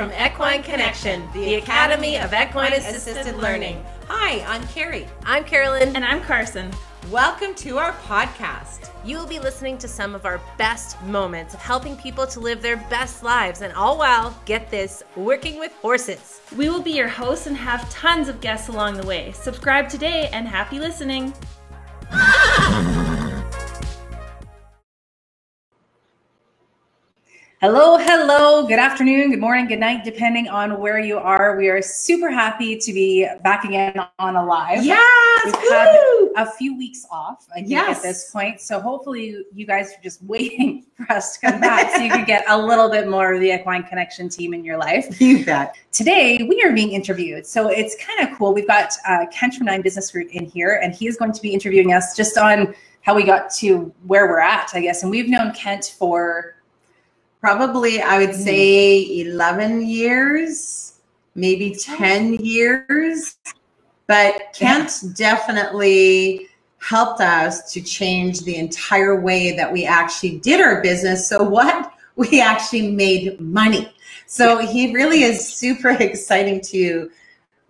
from Equine Connection, the Academy of Equine Assisted Learning. Hi, I'm Carrie. I'm Carolyn. And I'm Carson. Welcome to our podcast. You will be listening to some of our best moments of helping people to live their best lives, and all while, get this, working with horses. We will be your hosts and have tons of guests along the way. Subscribe today and happy listening. Hello, hello, good afternoon, good morning, good night, depending on where you are. We are super happy to be back again on a live. Yes, We've woo! had a few weeks off, I think, Yes. at this point. So hopefully you guys are just waiting for us to come back so you can get a little bit more of the Equine Connection team in your life. You bet. Today we are being interviewed. So it's kind of cool. We've got uh, Kent from Nine Business Group in here, and he is going to be interviewing us just on how we got to where we're at, I guess. And we've known Kent for Probably, I would mm-hmm. say 11 years, maybe 10 years. But Kent definitely helped us to change the entire way that we actually did our business. So, what? We actually made money. So, he really is super exciting to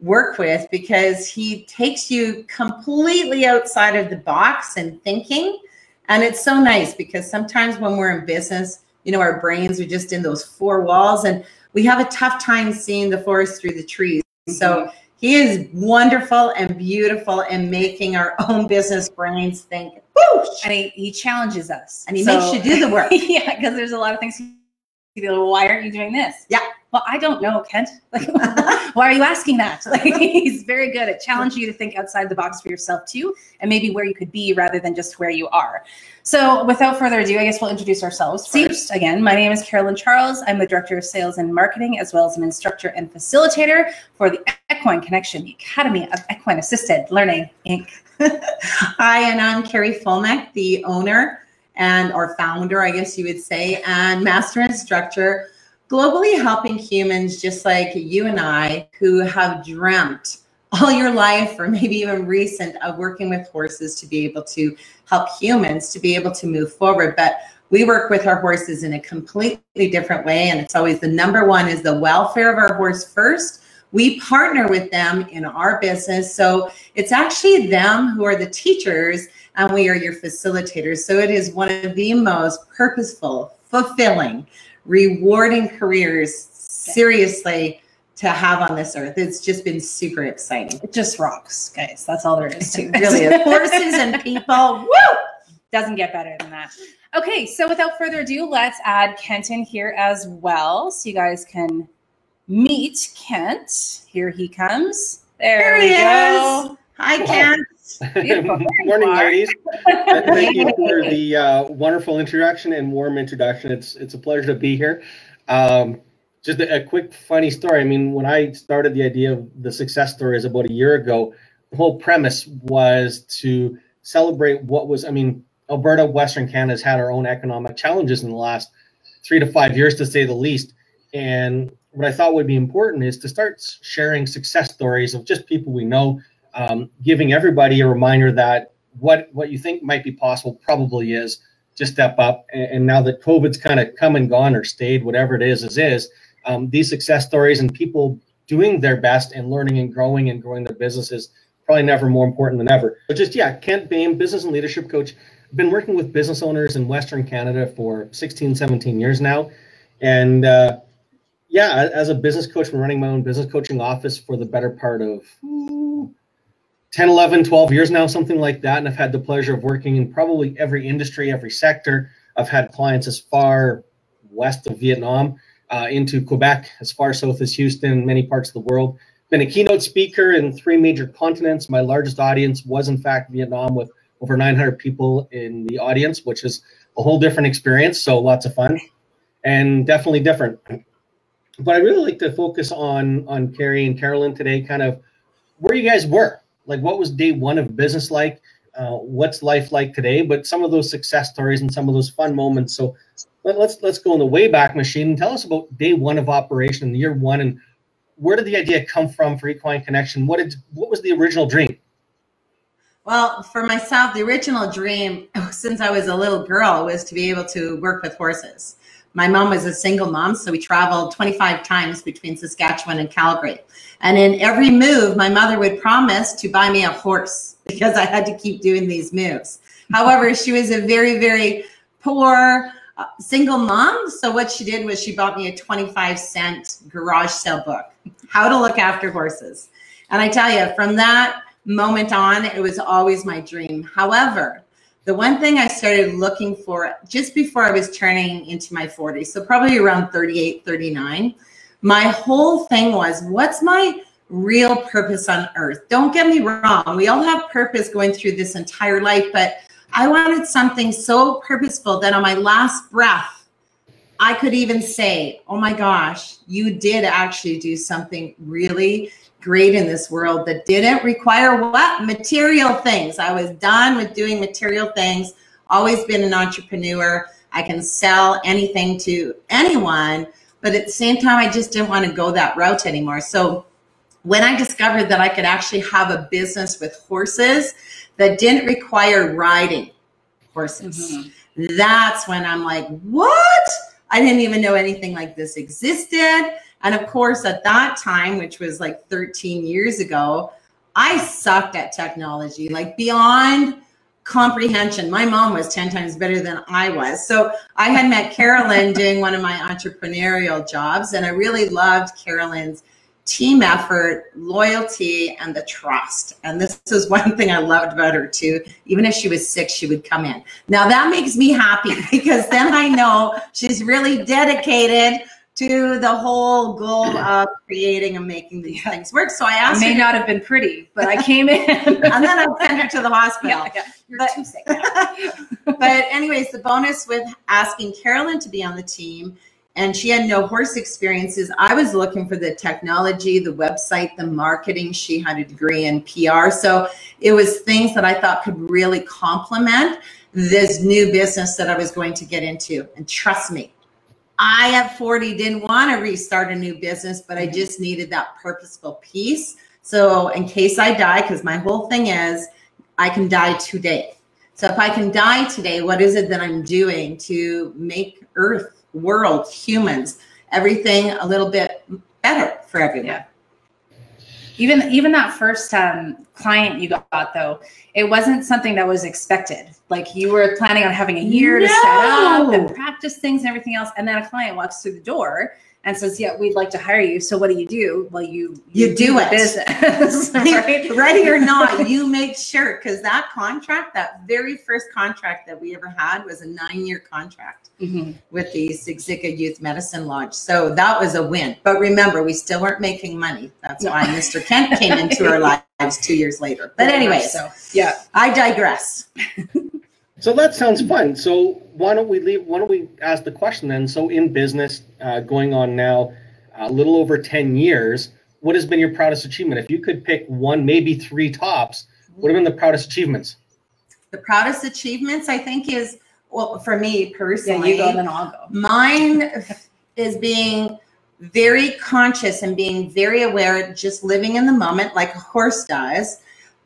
work with because he takes you completely outside of the box and thinking. And it's so nice because sometimes when we're in business, you know, our brains are just in those four walls and we have a tough time seeing the forest through the trees. Mm-hmm. So he is wonderful and beautiful and making our own business brains think, whoosh, and he, he challenges us and he So- makes you do the work. yeah, because there's a lot of things. He'd be like, why aren't you doing this? Yeah. Well, I don't know, Kent. Like, why are you asking that? Like, he's very good at challenging you to think outside the box for yourself too, and maybe where you could be rather than just where you are. So, without further ado, I guess we'll introduce ourselves first. Again, my name is Carolyn Charles. I'm the director of sales and marketing, as well as an instructor and facilitator for the Equine Connection, the Academy of Equine Assisted Learning Inc. Hi, and I'm Carrie Fulmeck, the owner and or founder, I guess you would say, and master instructor, globally helping humans just like you and I who have dreamt all your life or maybe even recent of working with horses to be able to help humans to be able to move forward. But we work with our horses in a completely different way. And it's always the number one is the welfare of our horse first. We partner with them in our business. So it's actually them who are the teachers and we are your facilitators. So it is one of the most purposeful, fulfilling, rewarding careers, seriously, to have on this earth. It's just been super exciting. It just rocks, guys. That's all there is to It really is. Horses and people, woo! Doesn't get better than that. Okay, so without further ado, let's add Kent in here as well so you guys can meet Kent. Here he comes. There, There he go. is. Hi, Ken. Morning, ladies. Thank you for the uh, wonderful introduction and warm introduction. It's it's a pleasure to be here. Um, just a, a quick funny story. I mean, when I started the idea of the success stories about a year ago, the whole premise was to celebrate what was. I mean, Alberta, Western Canada has had our own economic challenges in the last three to five years, to say the least. And what I thought would be important is to start sharing success stories of just people we know, um, giving everybody a reminder that what what you think might be possible probably is. Just step up. And, and now that COVID's kind of come and gone or stayed, whatever it is, is is um, these success stories and people doing their best and learning and growing and growing their businesses probably never more important than ever. But just yeah, Kent Bain, business and leadership coach. Been working with business owners in Western Canada for 16, 17 years now, and uh, yeah, as a business coach, I'm running my own business coaching office for the better part of 10, 11, 12 years now, something like that. And I've had the pleasure of working in probably every industry, every sector. I've had clients as far west of Vietnam uh, into Quebec, as far south as Houston, many parts of the world. Been a keynote speaker in three major continents. My largest audience was, in fact, Vietnam with over 900 people in the audience, which is a whole different experience. So lots of fun and definitely different but I really like to focus on on Carrie and Carolyn today, kind of where you guys were. Like, what was day one of business like? Uh, what's life like today? But some of those success stories and some of those fun moments. So let, let's let's go in the wayback machine and tell us about day one of operation, year one, and where did the idea come from for Equine Connection? What did what was the original dream? Well, for myself, the original dream since I was a little girl was to be able to work with horses. My mom was a single mom, so we traveled 25 times between Saskatchewan and Calgary. And in every move, my mother would promise to buy me a horse because I had to keep doing these moves. However, she was a very, very poor uh, single mom. So what she did was she bought me a 25 cent garage sale book, How to Look After Horses. And I tell you, from that moment on, it was always my dream. However, the one thing I started looking for just before I was turning into my 40s, so probably around 38, 39, my whole thing was what's my real purpose on earth? Don't get me wrong, we all have purpose going through this entire life, but I wanted something so purposeful that on my last breath, I could even say, oh my gosh, you did actually do something really great in this world that didn't require what? Material things. I was done with doing material things, always been an entrepreneur. I can sell anything to anyone, but at the same time, I just didn't want to go that route anymore. So when I discovered that I could actually have a business with horses that didn't require riding horses, mm-hmm. that's when I'm like, what? I didn't even know anything like this existed. And of course, at that time, which was like 13 years ago, I sucked at technology, like beyond comprehension. My mom was 10 times better than I was. So I had met Carolyn doing one of my entrepreneurial jobs, and I really loved Carolyn's team effort, loyalty, and the trust. And this is one thing I loved about her too. Even if she was sick, she would come in. Now that makes me happy because then I know she's really dedicated to the whole goal of creating and making these things work. So I asked. It may her, not have been pretty, but I came in, and then I sent her to the hospital. Yeah, yeah. You're but, too sick. but anyways, the bonus with asking Carolyn to be on the team, and she had no horse experiences. I was looking for the technology, the website, the marketing. She had a degree in PR, so it was things that I thought could really complement this new business that I was going to get into. And trust me, I at 40 didn't want to restart a new business, but I just needed that purposeful piece. So in case I die, because my whole thing is I can die today. So if I can die today, what is it that I'm doing to make Earth, world, humans, everything a little bit better for everyone? Yeah even even that first um, client you got though it wasn't something that was expected like you were planning on having a year no. to set up and practice things and everything else and then a client walks through the door and says, "Yeah, we'd like to hire you." So what do you do? Well, you you, you do, do it, business, right? ready or not. You make sure because that contract, that very first contract that we ever had, was a nine-year contract mm-hmm. with the Siksika Youth Medicine Lodge. So that was a win. But remember, we still weren't making money. That's no. why Mr. Kent came into our lives two years later. But anyway, so yeah, I digress. So that sounds fun. So why don't we leave? Why don't we ask the question then? So in business, uh, going on now a little over ten years, what has been your proudest achievement? If you could pick one, maybe three tops, what have been the proudest achievements? The proudest achievements, I think, is well for me personally. Yeah, you go, then I'll go. Mine is being very conscious and being very aware, just living in the moment, like a horse does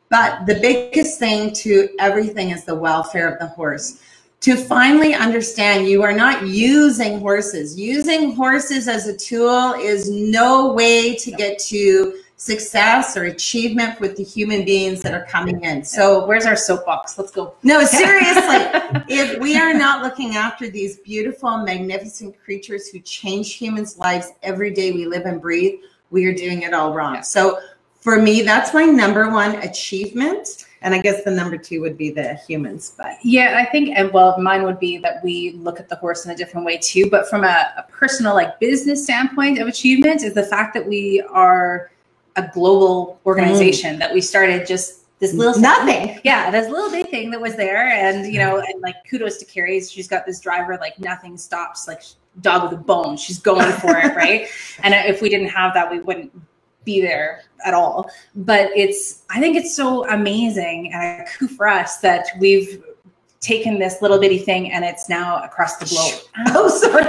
but the biggest thing to everything is the welfare of the horse. To finally understand you are not using horses. Using horses as a tool is no way to get to success or achievement with the human beings that are coming in. So where's our soapbox? Let's go. No, seriously. if we are not looking after these beautiful, magnificent creatures who change humans' lives every day we live and breathe, we are doing it all wrong. So for me, that's my number one achievement. And I guess the number two would be the humans. But yeah, I think, and well, mine would be that we look at the horse in a different way too. But from a, a personal, like business standpoint of achievement, is the fact that we are a global organization, mm. that we started just this little nothing. Thing. Yeah, this little big thing that was there. And, you know, and like kudos to Carrie. She's got this driver, like nothing stops, like dog with a bone. She's going for it, right? And if we didn't have that, we wouldn't be there at all. But it's, I think it's so amazing and a coup for us that we've taken this little bitty thing and it's now across the globe. Oh, sorry.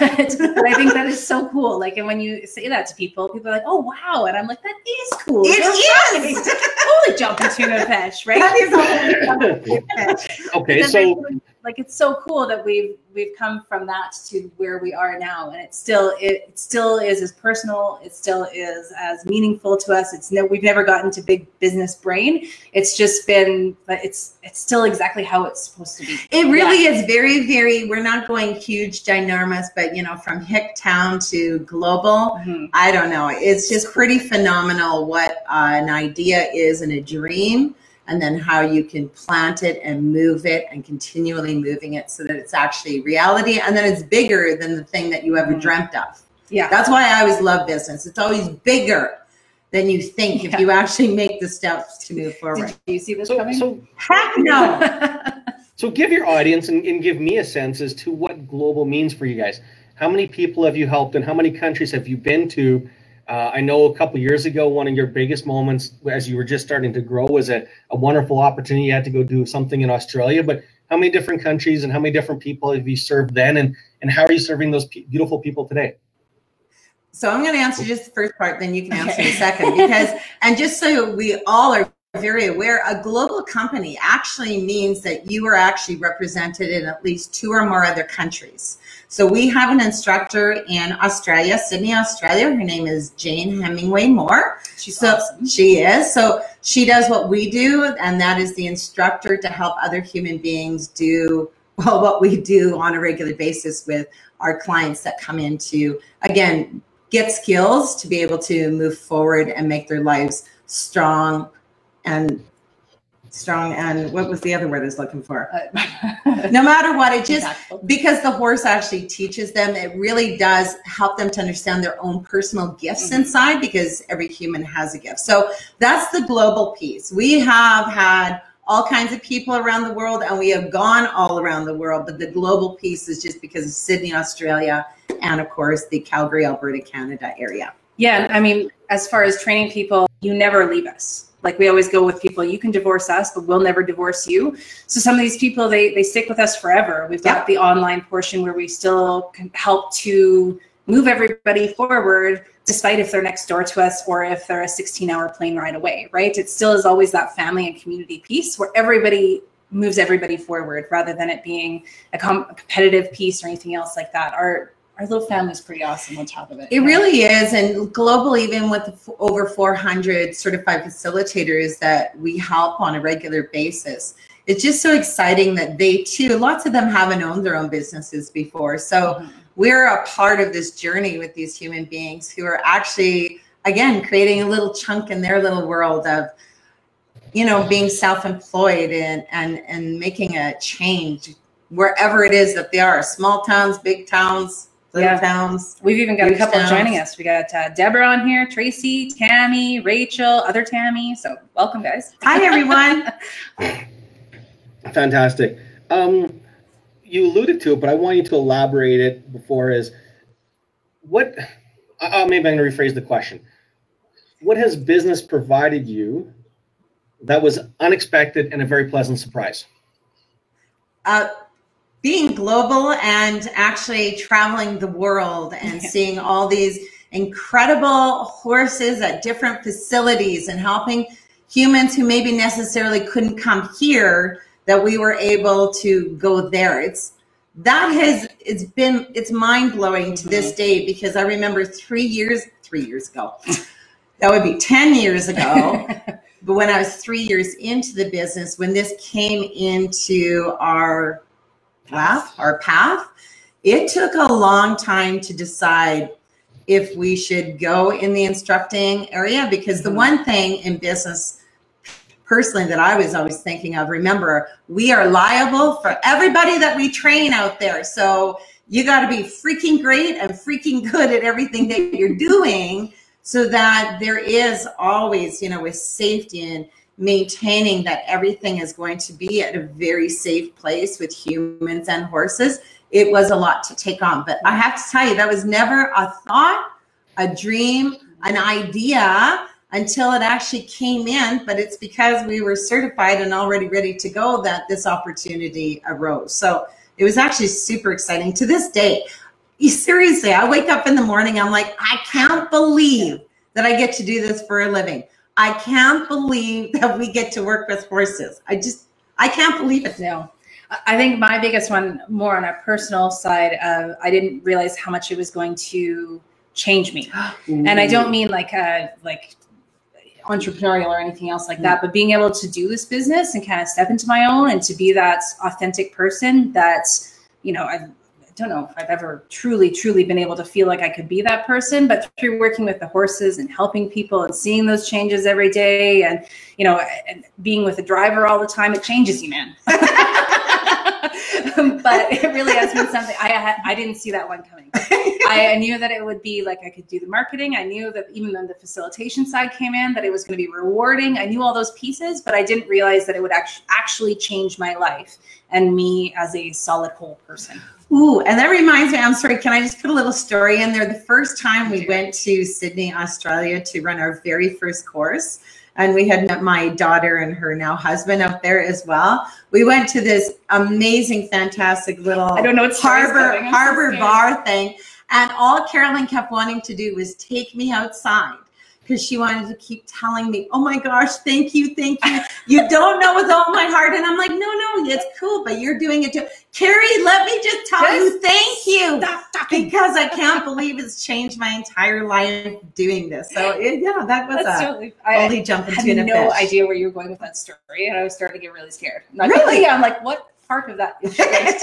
but, but, I think that is so cool. Like, and when you say that to people, people are like, "Oh, wow!" And I'm like, "That is cool. It is totally jumping tuna fish, right?" That is okay, so like it's so cool that we've we've come from that to where we are now, and it still it, it still is as personal. It still is as meaningful to us. It's no we've never gotten to big business brain. It's just been, but it's it's still exactly how it's supposed to be. It really is very, very. We're not going huge, ginormous, but you know, from hick town to global. Mhm. I don't know. It's just pretty phenomenal what uh, an idea is and a dream, and then how you can plant it and move it and continually moving it so that it's actually reality, and then it's bigger than the thing that you ever Mhm. dreamt of. Yeah. That's why I always love business. It's always bigger than you think if you actually make the steps to move forward. Did you see this So, coming? so, Heck no. so give your audience and, and give me a sense as to what global means for you guys. How many people have you helped, and how many countries have you been to? Uh, I know a couple years ago, one of your biggest moments as you were just starting to grow was a, a wonderful opportunity. You had to go do something in Australia, but how many different countries and how many different people have you served then, and and how are you serving those pe- beautiful people today? So I'm going to answer just the first part, then you can answer Okay. the second. Because, and just so we all are very aware, a global company actually means that you are actually represented in at least two or more other countries. So we have an instructor in Australia, Sydney, Australia. Her name is Jane Hemingway Moore. She's so awesome. she is. So she does what we do, and that is the instructor to help other human beings do well what we do on a regular basis with our clients that come in to again get skills to be able to move forward and make their lives strong and strong and what was the other word I was looking for? Uh, No matter what, it just because the horse actually teaches them, it really does help them to understand their own personal gifts Mhm. inside because every human has a gift. So that's the global piece. We have had all kinds of people around the world and we have gone all around the world, but the global piece is just because of Sydney, Australia, and of course the Calgary, Alberta, Canada area. Yeah, and I mean, as far as training people, you never leave us. Like we always go with people, you can divorce us, but we'll never divorce you. So some of these people, they they stick with us forever. We've got Yeah. the online portion where we still can help to move everybody forward, despite if they're next door to us or if they're a 16-hour plane ride away. Right? It still is always that family and community piece where everybody moves everybody forward rather than it being a, com- a competitive piece or anything else like that. Our our little family's pretty awesome on top of it. It really is. And global, even with over 400 certified facilitators that we help on a regular basis, it's just so exciting that they too, lots of them haven't owned their own businesses before. So Mhm. we're a part of this journey with these human beings who are actually, again, creating a little chunk in their little world of, you know, being self-employed and and and making a change wherever it is that they are, small towns, big towns, little Yeah. towns. We've even got a couple towns. joining us. We got uh, Deborah on here, Tracy, Tammy, Rachel, other Tammy. So welcome, guys. Hi, everyone. Fantastic. Um, you alluded to it, but I want you to elaborate it before. Is what? Uh, maybe I'm going to rephrase the question. What has business provided you that was unexpected and a very pleasant surprise? uh, being global and actually traveling the world and Yeah. seeing all these incredible horses at different facilities and helping humans who maybe necessarily couldn't come here that we were able to go there it's that has it's been it's mind-blowing to this day because i remember three years three years ago that would be 10 years ago but when I was three years into the business, when this came into our path, our path, it took a long time to decide if we should go in the instructing area because the Mhm. one thing in business personally that I was always thinking of, remember, we are liable for everybody that we train out there. So you got to be freaking great and freaking good at everything that you're doing so that there is always, you know, with safety and maintaining that everything is going to be at a very safe place with humans and horses. It was a lot to take on, but I have to tell you, that was never a thought, a dream, an idea until it actually came in. But it's because we were certified and already ready to go that this opportunity arose. So it was actually super exciting to this day. Seriously, I wake up in the morning, I'm like, I can't believe that I get to do this for a living. I can't believe that we get to work with horses. I just, I can't believe it. No. I think my biggest one, more on a personal side, uh, I didn't realize how much it was going to change me, and I don't mean like uh, like entrepreneurial or anything else like that, but being able to do this business and kind of step into my own and to be that authentic person that you know I don't know if I've ever truly truly been able to feel like I could be that person, but through working with the horses and helping people and seeing those changes every day and you know and being with the driver all the time, it changes you, man. but it really has been something I I didn't see that one coming. I, I knew that it would be like I could do the marketing. I knew that even when the facilitation side came in, that it was going to be rewarding. I knew all those pieces, but I didn't realize that it would actually actually change my life and me as a solid whole person. Ooh, and that reminds me, I'm sorry, can I just put a little story in there? The first time we went to Sydney, Australia to run our very first course, and we had met my daughter and her now husband up there as well. We went to this amazing, fantastic little I don't know harbor so harbor bar thing, and all Carolyn kept wanting to do was take me outside because she wanted to keep telling me, "Oh my gosh, thank you, thank you. You don't know with all my heart." And I'm like, "No, no, it's cool, but you're doing it too." Carrie, let me just tell you, thank you because I can't believe it's changed my entire life doing this. So it, yeah, that was That's a totally. I, only jump I into had no fish. idea where you were going with that story, and I was starting to get really scared. Not Really? Yeah, I'm like, what part of that is she going to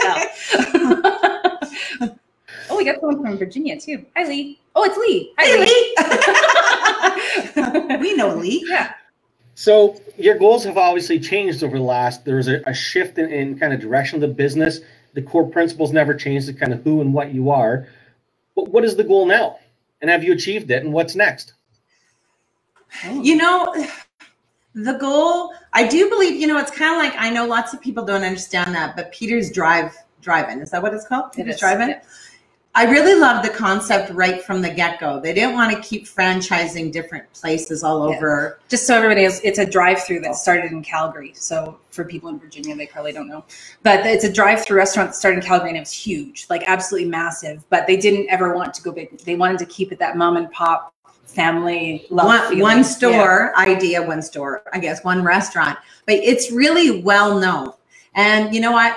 tell? oh, we got someone from Virginia too. Hi, Lee. Oh, it's Lee. Hi, Hey, Lee. we know Lee. yeah. So your goals have obviously changed over the last. There was a, a shift in, in kind of direction of the business. The core principles never changed. The kind of who and what you are. But what is the goal now? And have you achieved it? And what's next? You know, the goal, I do believe, you know, it's kind of like I know lots of people don't understand that, but Peter's Drive Drive-In, is that what it's called? Peter's is, Drive-In? yeah. I really love the concept right from the get-go. They didn't want to keep franchising different places all Yeah. over. Just so everybody knows, it's a drive-through that started in Calgary. So for people in Virginia, they probably don't know, but it's a drive-through restaurant that started in Calgary, and it was huge, like absolutely massive. But they didn't ever want to go big. They wanted to keep it that mom and pop family. One, one Yeah. store idea, one store, I guess, one restaurant, but it's really well known. And you know what?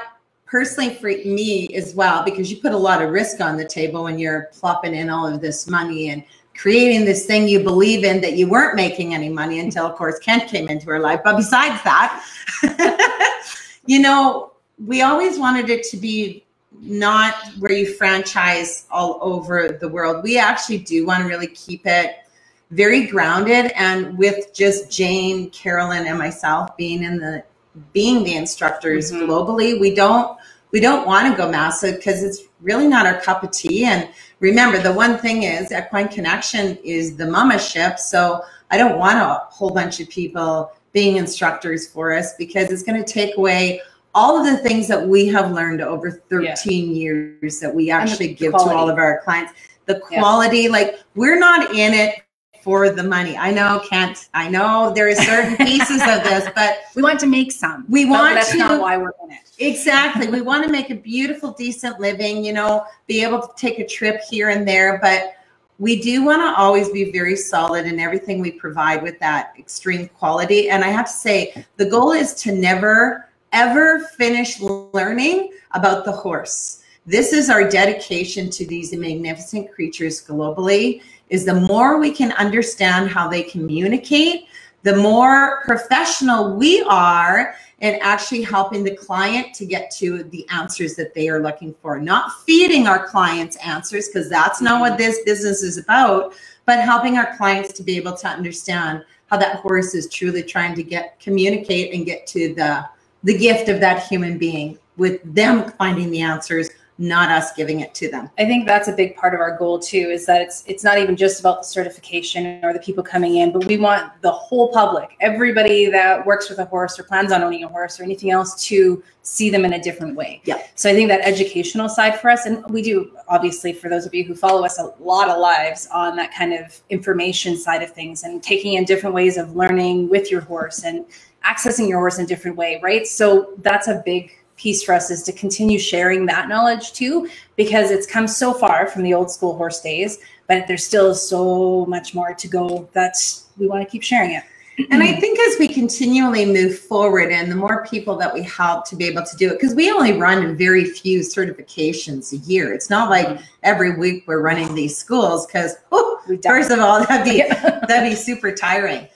Personally, for me as well, because you put a lot of risk on the table when you're plopping in all of this money and creating this thing you believe in that you weren't making any money until, of course, Kent came into her life. But besides that, you know, we always wanted it to be not where you franchise all over the world. We actually do want to really keep it very grounded and with just Jane, Carolyn, and myself being in the being the instructors Mhm. globally, we don't we don't want to go massive because it's really not our cup of tea. And remember, the one thing is Equine Connection is the mama ship. So I don't want a whole bunch of people being instructors for us because it's going to take away all of the things that we have learned over 13 years that we actually give to all of our clients. The Yeah. quality, like we're not in it for the money. I know, Kent. I know there are certain pieces of this, but We want to make some. We want that's to- not why we're in it. Exactly. We want to make a beautiful, decent living, you know, be able to take a trip here and there, but we do want to always be very solid in everything we provide with that extreme quality. And I have to say, the goal is to never, ever finish learning about the horse. This is our dedication to these magnificent creatures globally is the more we can understand how they communicate, the more professional we are in actually helping the client to get to the answers that they are looking for. Not feeding our clients answers because that's not what this business is about but helping our clients to be able to understand how that horse is truly trying to get communicate and get to the the gift of that human being with them finding the answers not us giving it to them I think that's a big part of our goal too, is that it's it's not even just about the certification or the people coming in, but we want the whole public, everybody that works with a horse or plans on owning a horse or anything else to see them in a different way. Yeah. So I think that educational side for us, and we do obviously for those of you who follow us, a lot of lives on that kind of information side of things and taking in different ways of learning with your horse and accessing your horse in a different way, right? So that's a big piece for us is to continue sharing that knowledge too because it's come so far from the old school horse days, but there's still so much more to go that we want to keep sharing it. And I mm-hmm. think as we continually move forward and the more people that we help to be able to do it, because we only run very few certifications a year. It's not like every week we're running these schools because, oh, first of all, that'd be that'd be super tiring.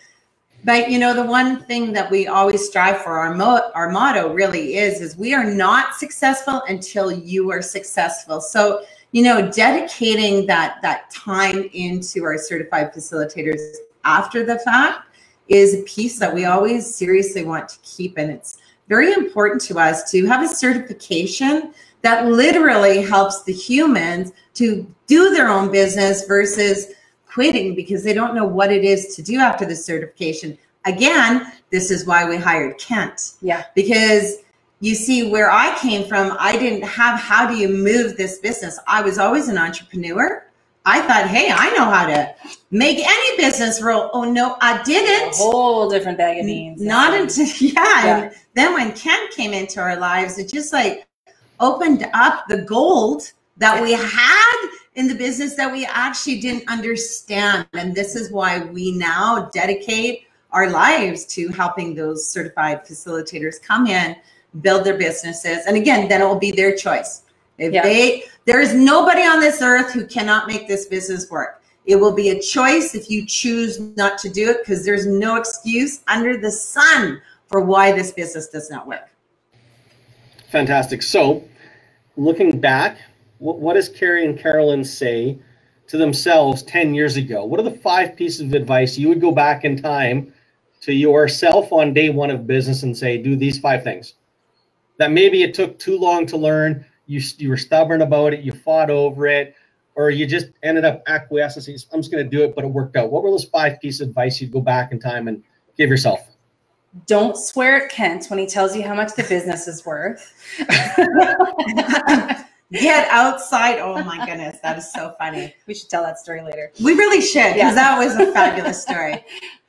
But you know, the one thing that we always strive for, our mo- our motto really is, is we are not successful until you are successful. So, you know, dedicating that that time into our certified facilitators after the fact is a piece that we always seriously want to keep, and it's very important to us to have a certification that literally helps the humans to do their own business versus quitting because they don't know what it is to do after the certification. Again, this is why we hired Kent Yeah. because you see where I came from, I didn't have how do you move this business. I was always an entrepreneur. I thought, hey, I know how to make any business roll. Oh no, I didn't. whole different bag of beans. Not until yeah. Yeah. And then when Kent came into our lives, it just like opened up the gold that we had in the business that we actually didn't understand. And this is why we now dedicate our lives to helping those certified facilitators come in, build their businesses. And again, then it will be their choice. If Yeah. they there is nobody on this earth who cannot make this business work. It will be a choice if you choose not to do it because there's no excuse under the sun for why this business does not work. Fantastic. So, looking back, what, what does Carrie and Carolyn say to themselves 10 years ago? What are the five pieces of advice you would go back in time to yourself on day one of business and say, do these five things? That maybe it took too long to learn, you, you were stubborn about it, you fought over it, or you just ended up acquiescing, I'm just going to do it, but it worked out. What were those five pieces of advice you'd go back in time and give yourself? Don't swear at Kent when he tells you how much the business is worth. Get outside. Oh my goodness, that is so funny. we should tell that story later. We really should Yeah. because that was a fabulous story.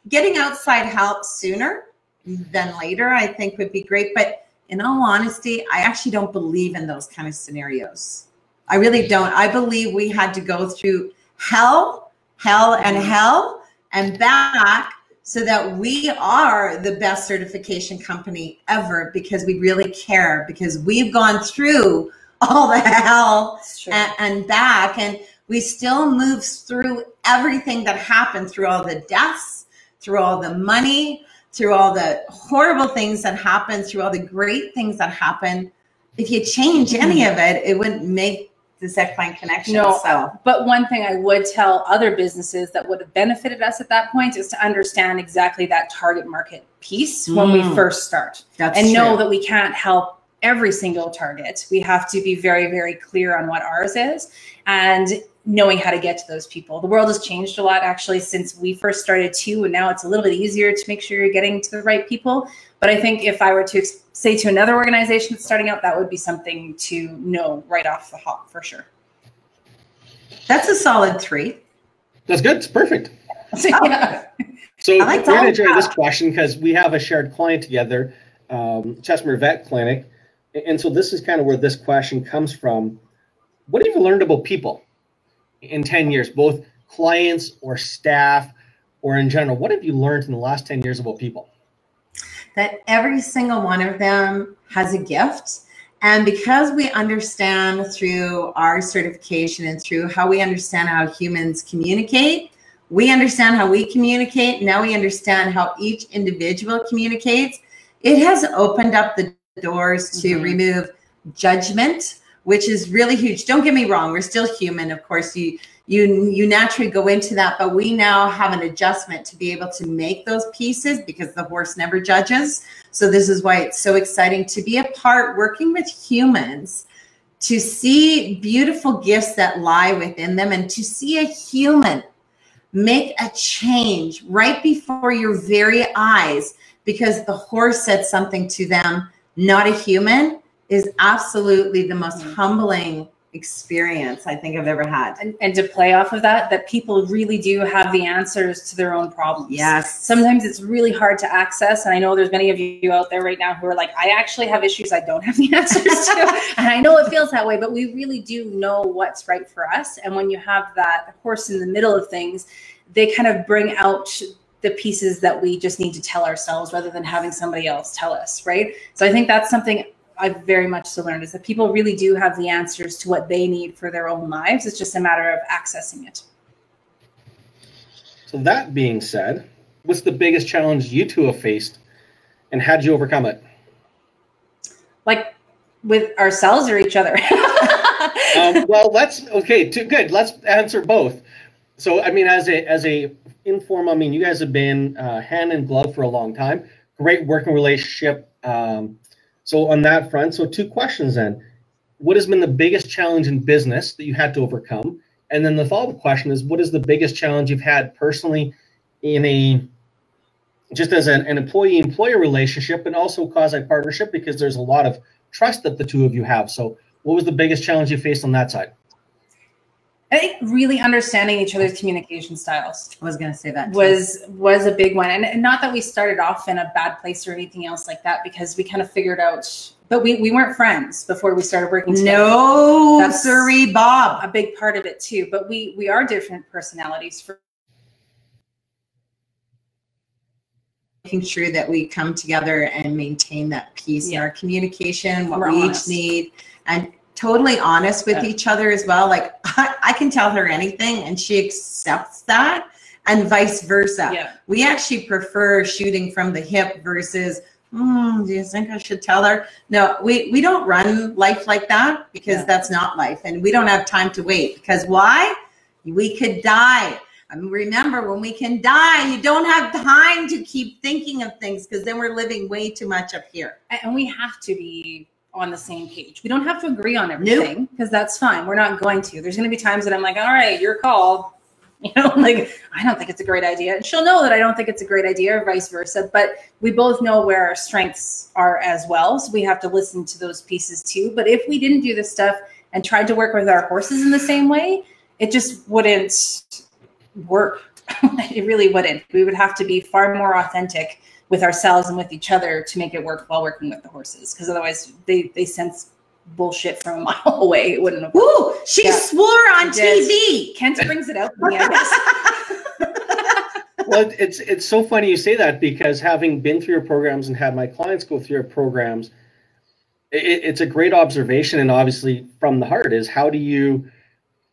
Getting outside help sooner than later, I think, would be great. But in all honesty, I actually don't believe in those kind of scenarios. I really don't. I believe we had to go through hell, hell, and mm-hmm. hell, and back so that we are the best certification company ever because we really care because we've gone through all the hell and, and back. And we still move through everything that happened through all the deaths through all the money through all the horrible things that happened through all the great things that happened. If you change any of it it wouldn't make this equine connection No. so. But one thing I would tell other businesses that would have benefited us at that point is to understand exactly that target market piece when we Mm. first start. That's and know that we can't help every single target. We have to be very, very clear on what ours is and knowing how to get to those people. The world has changed a lot actually since we first started too, and now it's a little bit easier to make sure you're getting to the right people. But I think if I were to say to another organization that's starting out, that would be something to know right off the hop for sure. that's a solid three That's good. It's perfect. yeah. So I like we're going to enjoy this question because we have a shared client together, um, Chestermere Vet Clinic, and so this is kind of where this question comes from. What have you learned about people in ten years, both clients or staff, or in general? What have you learned in the last ten years about people? that every single one of them has a gift. And because we understand through our certification and through how we understand how humans communicate, we understand how we communicate. Now we understand how each individual communicates. It has opened up the doors to Mhm. remove judgment, which is really huge. Don't get me wrong, we're still human. Of course, you you you naturally go into that but we now have an adjustment to be able to make those pieces because the horse never judges so this is why it's so exciting to be a part working with humans to see beautiful gifts that lie within them and to see a human make a change right before your very eyes because the horse said something to them not a human is absolutely the most Mhm. humbling experience I think I've ever had. And, and to play off of that, that people really do have the answers to their own problems. Yes. Sometimes it's really hard to access. And I know there's many of you out there right now who are like, I actually have issues I don't have the answers to. and I know it feels that way, but we really do know what's right for us. And when you have that horse in the middle of things, they kind of bring out the pieces that we just need to tell ourselves rather than having somebody else tell us, right? So I think that's something I've very much so learned is that people really do have the answers to what they need for their own lives. It's just a matter of accessing it. So that being said, what's the biggest challenge you two have faced, and how did you overcome it? Like with ourselves or each other. um, well, let's okay. Too good. Let's answer both. So, I mean, as a as a informal, I mean, you guys have been uh, hand in glove for a long time. Great working relationship. Um, so, on that front, so two questions then: What has been the biggest challenge in business that you had to overcome? And then the follow up question is: What is the biggest challenge you've had personally in a just as an, an employee employer relationship and also quasi partnership because there's a lot of trust that the two of you have. So, what was the biggest challenge you faced on that side? I think really understanding each other's communication styles. I was going to say that too. was was a big one, and, and not that we started off in a bad place or anything else like that, because we kind of figured out. But we, we weren't friends before we started working together. No, That's sorry, Bob. A big part of it too. But we we are different personalities. For making sure that we come together and maintain that peace yeah. in our communication, what We're we honest. each need, and totally honest with yeah. each other as well. Like I, I, can tell her anything and she accepts that, and vice versa. Yeah. We actually prefer shooting from the hip versus. Mm, do you think I should tell her? No, we, we don't run life like that because yeah. that's not life. And we don't have time to wait because why? We could die I mean, remember, when we can die, you don't have time to keep thinking of things because then we're living way too much up here. And we have to be on the same page. We don't have to agree on everything because nope. that's fine. We're not going to. There's going to be times that I'm like, all right, your call. You know, like I don't think it's a great idea. And she'll know that I don't think it's a great idea, or vice versa. But we both know where our strengths are as well. So we have to listen to those pieces too. But if we didn't do this stuff and tried to work with our horses in the same way, it just wouldn't work. it really wouldn't. We would have to be far more authentic with ourselves and with each other to make it work while working with the horses, because otherwise they they sense bullshit from a mile away. It wouldn't have. Ooh, she yeah. swore on TV. Kent brings it out. well, it's it's so funny you say that because having been through your programs and had my clients go through your programs, it, it's a great observation, and obviously from the heart is how do you,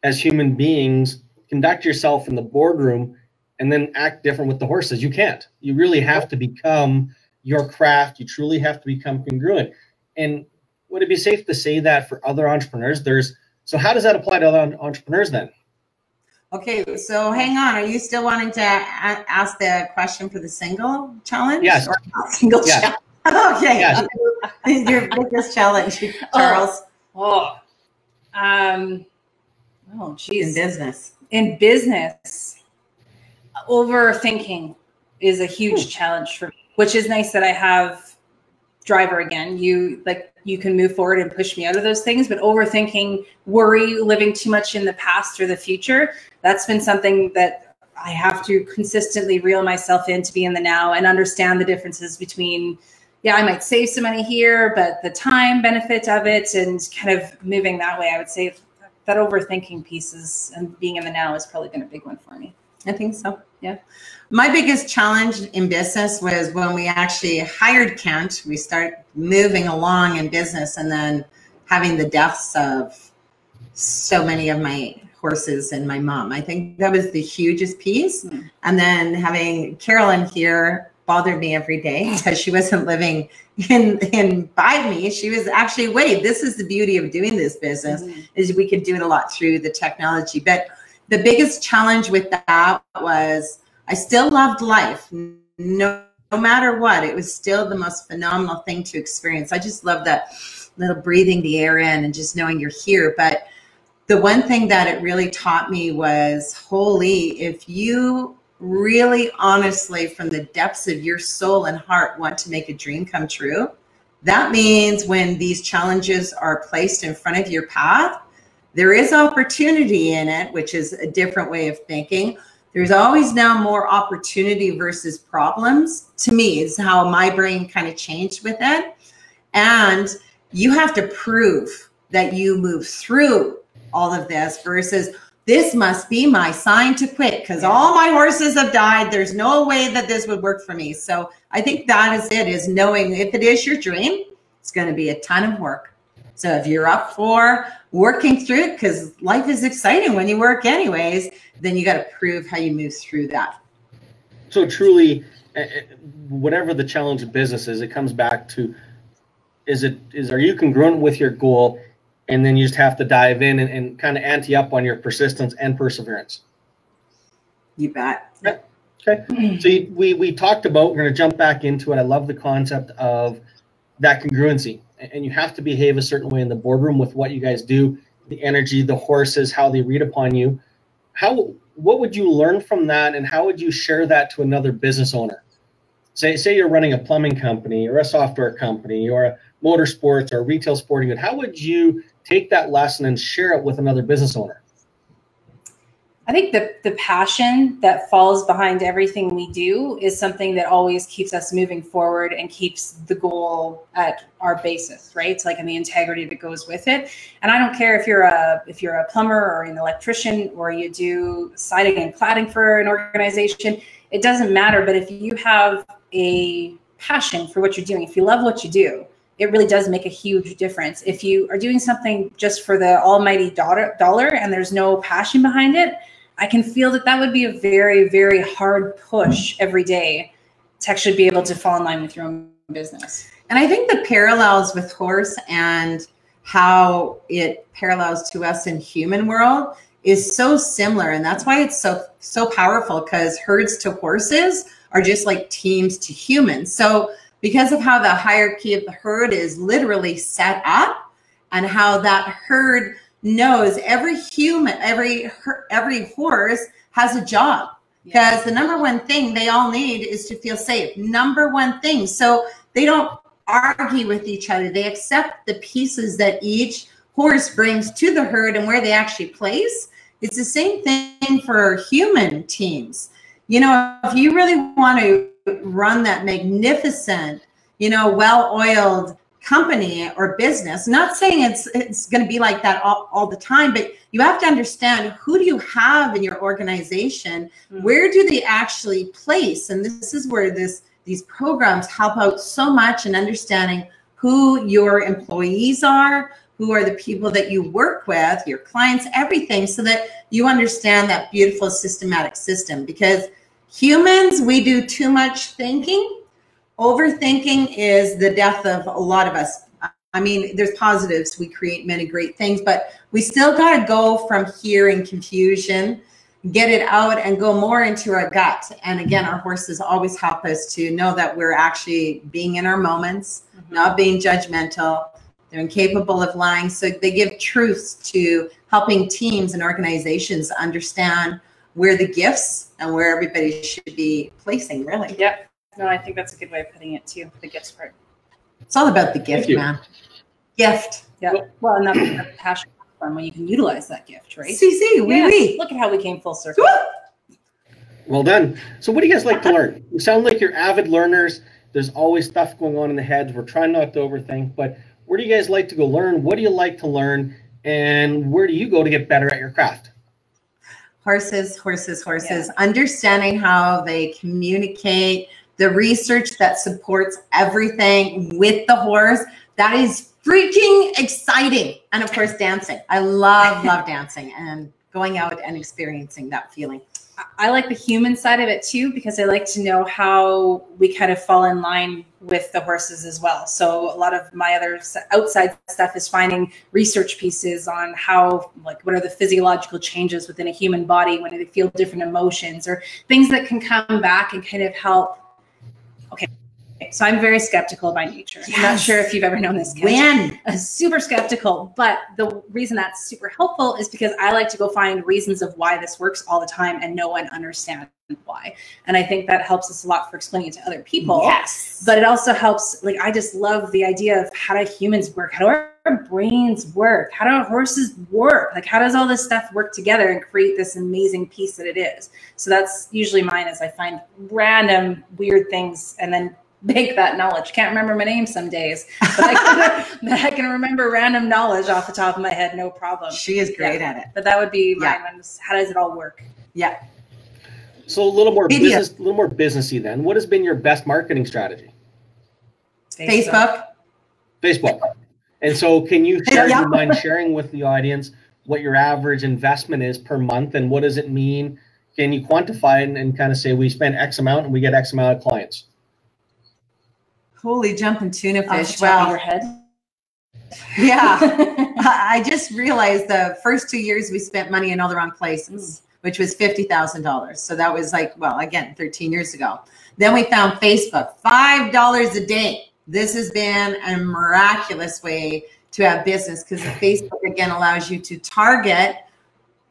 as human beings, conduct yourself in the boardroom and then act different with the horses. You can't. You really have to become your craft. You truly have to become congruent. And would it be safe to say that for other entrepreneurs, there's so how does that apply to other entrepreneurs then? Okay, so hang on. Are you still wanting to a- ask the question for the single challenge? Yes. Or single yes. challenge. Okay. Yes. Your biggest challenge, Charles. Oh. oh. Um. Oh, geez. In business in business, overthinking is a huge hmm. challenge for me, which is nice that I have driver again. You like you can move forward and push me out of those things, but overthinking, worry, living too much in the past or the future, that's been something that I have to consistently reel myself in to be in the now and understand the differences between yeah, I might save some money here, but the time benefit of it and kind of moving that way, I would say that overthinking pieces and being in the now has probably been a big one for me. I think so. Yeah. My biggest challenge in business was when we actually hired Kent. We start moving along in business and then having the deaths of so many of my horses and my mom. I think that was the hugest piece. Mm. And then having Carolyn here bothered me every day because she wasn't living in in by me. She was actually wait. This is the beauty of doing this business mm-hmm. is we could do it a lot through the technology. But the biggest challenge with that was I still loved life. No, no matter what, it was still the most phenomenal thing to experience. I just love that little breathing the air in and just knowing you're here. But the one thing that it really taught me was holy, if you really honestly from the depths of your soul and heart want to make a dream come true, that means when these challenges are placed in front of your path, there is opportunity in it, which is a different way of thinking. There's always now more opportunity versus problems. To me, is how my brain kind of changed with it. And you have to prove that you move through all of this versus this must be my sign to quit because all my horses have died. There's no way that this would work for me. So I think that is it is knowing if it is your dream, it's going to be a ton of work. So if you're up for working through it, because life is exciting when you work anyways, then you got to prove how you move through that. So truly, whatever the challenge of business is, it comes back to is it is are you congruent with your goal? And then you just have to dive in and, and kind of ante up on your persistence and perseverance. You bet. Yeah. okay. So you, we we talked about we're going to jump back into it. I love the concept of that congruency and you have to behave a certain way in the boardroom with what you guys do the energy the horses how they read upon you. How what would you learn from that and how would you share that to another business owner? Say say you're running a plumbing company or a software company or a motorsports or retail sporting good. How would you take that lesson and share it with another business owner I think the the passion that falls behind everything we do is something that always keeps us moving forward and keeps the goal at our basis, right? It's like in the integrity that goes with it. And I don't care if you're a if you're a plumber or an electrician or you do siding and cladding for an organization, it doesn't matter. But if you have a passion for what you're doing, if you love what you do, it really does make a huge difference. If you are doing something just for the almighty dollar, dollar and there's no passion behind it, I can feel that that would be a very, very hard push every day to actually be able to fall in line with your own business. And I think the parallels with horse and how it parallels to us in human world is so similar and that's why it's so so powerful because herds to horses are just like teams to humans so because of how the hierarchy of the herd is literally set up and how that herd knows every human every every horse has a job. Because yes. the number one thing they all need is to feel safe. Number one thing. So they don't argue with each other. They accept the pieces that each horse brings to the herd and where they actually place. It's the same thing for human teams. You know if you really want to run that magnificent, you know, well-oiled company or business. Not saying it's it's going to be like that all, all the time, but you have to understand who do you have in your organization? Mm-hmm. Where do they actually place? And this is where this these programs help out so much in understanding who your employees are, who are the people that you work with, your clients, everything, so that you understand that beautiful systematic system because Humans, we do too much thinking. Overthinking is the death of a lot of us. I mean, there's positives. We create many great things, but we still got to go from here in confusion, get it out, and go more into our gut. And again, our horses always help us to know that we're actually being in our moments, mm-hmm. not being judgmental. They're incapable of lying. So they give truths to helping teams and organizations understand where the gifts and where everybody should be placing, really. Yep. No, I think that's a good way of putting it too, the gifts part. It's all about the gift, man. Gift. Yeah. Well, and that's the passion from when you can utilize that gift, right? See, see, we, yes. we. Look at how we came full circle. Well done. So, what do you guys like to learn? You sound like you're avid learners. There's always stuff going on in the heads. We're trying not to overthink, but where do you guys like to go learn? What do you like to learn? And where do you go to get better at your craft? horses, horses, horses, yeah. understanding how they communicate, the research that supports everything with the horse. That is freaking exciting. And of course, dancing. I love, love dancing and going out and experiencing that feeling. I like the human side of it too because I like to know how we kind of fall in line with the horses as well. So a lot of my other outside stuff is finding research pieces on how like what are the physiological changes within a human body when they feel different emotions or things that can come back and kind of help so I'm very skeptical by nature. Yes. I'm not sure if you've ever known this. When I'm super skeptical, but the reason that's super helpful is because I like to go find reasons of why this works all the time, and no one understands why. And I think that helps us a lot for explaining it to other people. Yes. But it also helps. Like I just love the idea of how do humans work? How do our brains work? How do our horses work? Like how does all this stuff work together and create this amazing piece that it is? So that's usually mine. Is I find random weird things and then bank that knowledge. Can't remember my name some days, but I can, but I can remember random knowledge off the top of my head, no problem. She is great at it. But that would be Yeah. mine. How does it all work? Yeah. So a little more Video. business, a little more businessy. Then, what has been your best marketing strategy? Facebook. Facebook. And so, can you share, Yeah. do you mind sharing with the audience what your average investment is per month, and what does it mean? Can you quantify and, and kind of say we spend X amount and we get X amount of clients? Holy jumping tuna fish. Wow. your head. Yeah. I just realized the first two years we spent money in all the wrong places, hmm. which was fifty thousand dollars. So that was like, well, again, thirteen years ago. Then we found Facebook, five dollars a day. This has been a miraculous way to have business because Facebook again allows you to target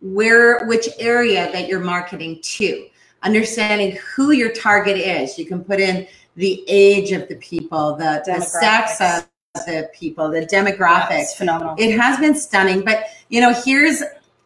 where which area that you're marketing to. Understanding who your target is. You can put in the age of the people, the, the sex of the people, the Yeah, demographics. it's phenomenal. It has been stunning, but you know, here's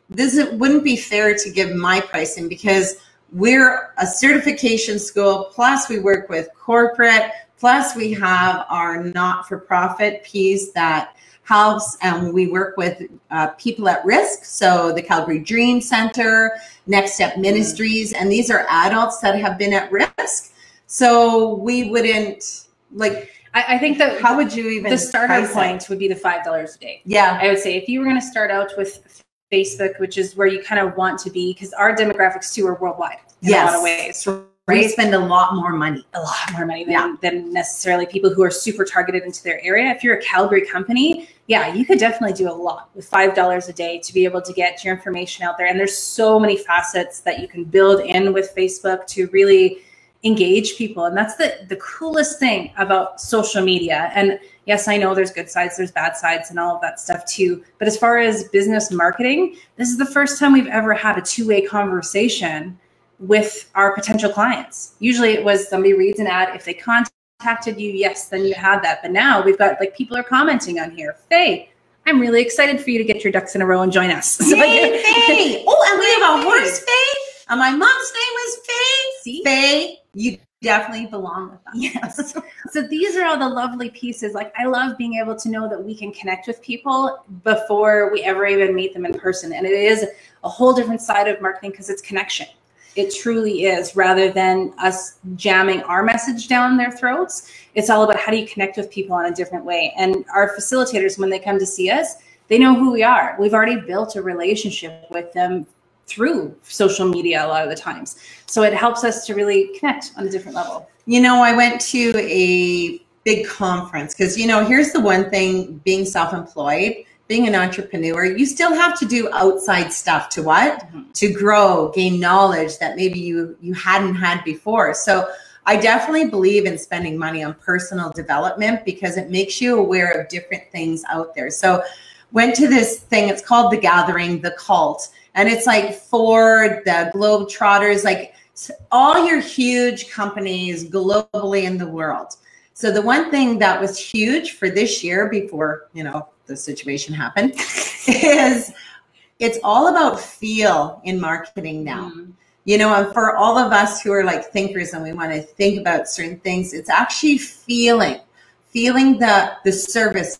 this it wouldn't be fair to give my pricing because we're a certification school, plus we work with corporate, plus we have our not-for-profit piece that helps and we work with uh, people at risk so the calgary dream center next step ministries and these are adults that have been at risk so we wouldn't like I, I think that how would you even the starter it? point would be the five dollars a day. yeah I would say if you were going to start out with Facebook, which is where you kind of want to be, because our demographics too are worldwide in Yes. a lot of ways. we spend a lot more money a lot more money than, Yeah. than necessarily people who are super targeted into their area. If you're a Calgary company, yeah, you could definitely do a lot with five dollars a day to be able to get your information out there. And there's so many facets that you can build in with Facebook to really engage people. And that's the the coolest thing about social media. And yes, I know there's good sides, there's bad sides, and all of that stuff too. But as far as business marketing, this is the first time we've ever had a two-way conversation with our potential clients. Usually it was somebody reads an ad. If they contacted you, yes, then you had that. But now we've got like people are commenting on here. Faye, I'm really excited for you to get your ducks in a row and join us. Yay, Faye! Oh, and we have a horse, Faye. And my mom's name was Faye. See? Faye, you definitely belong with us. Yes. So these are all the lovely pieces. Like I love being able to know that we can connect with people before we ever even meet them in person. And it is a whole different side of marketing because it's connection. It truly is rather than us jamming our message down their throats. It's all about how do you connect with people in a different way. And our facilitators, when they come to see us, they know who we are. We've already built a relationship with them through social media a lot of the times. So it helps us to really connect on a different level. You know, I went to a big conference because, you know, here's the one thing being self employed, being an entrepreneur, you still have to do outside stuff to what? Mhm. To grow, gain knowledge that maybe you you hadn't had before. So I definitely believe in spending money on personal development because it makes you aware of different things out there. So went to this thing, it's called The Gathering, The Cult. And it's like Ford, the Globetrotters, like all your huge companies globally in the world. So the one thing that was huge for this year before, you know, the situation happened is it's all about feel in marketing now. Mm. You know, and for all of us who are like thinkers and we want to think about certain things, it's actually feeling, feeling the the service,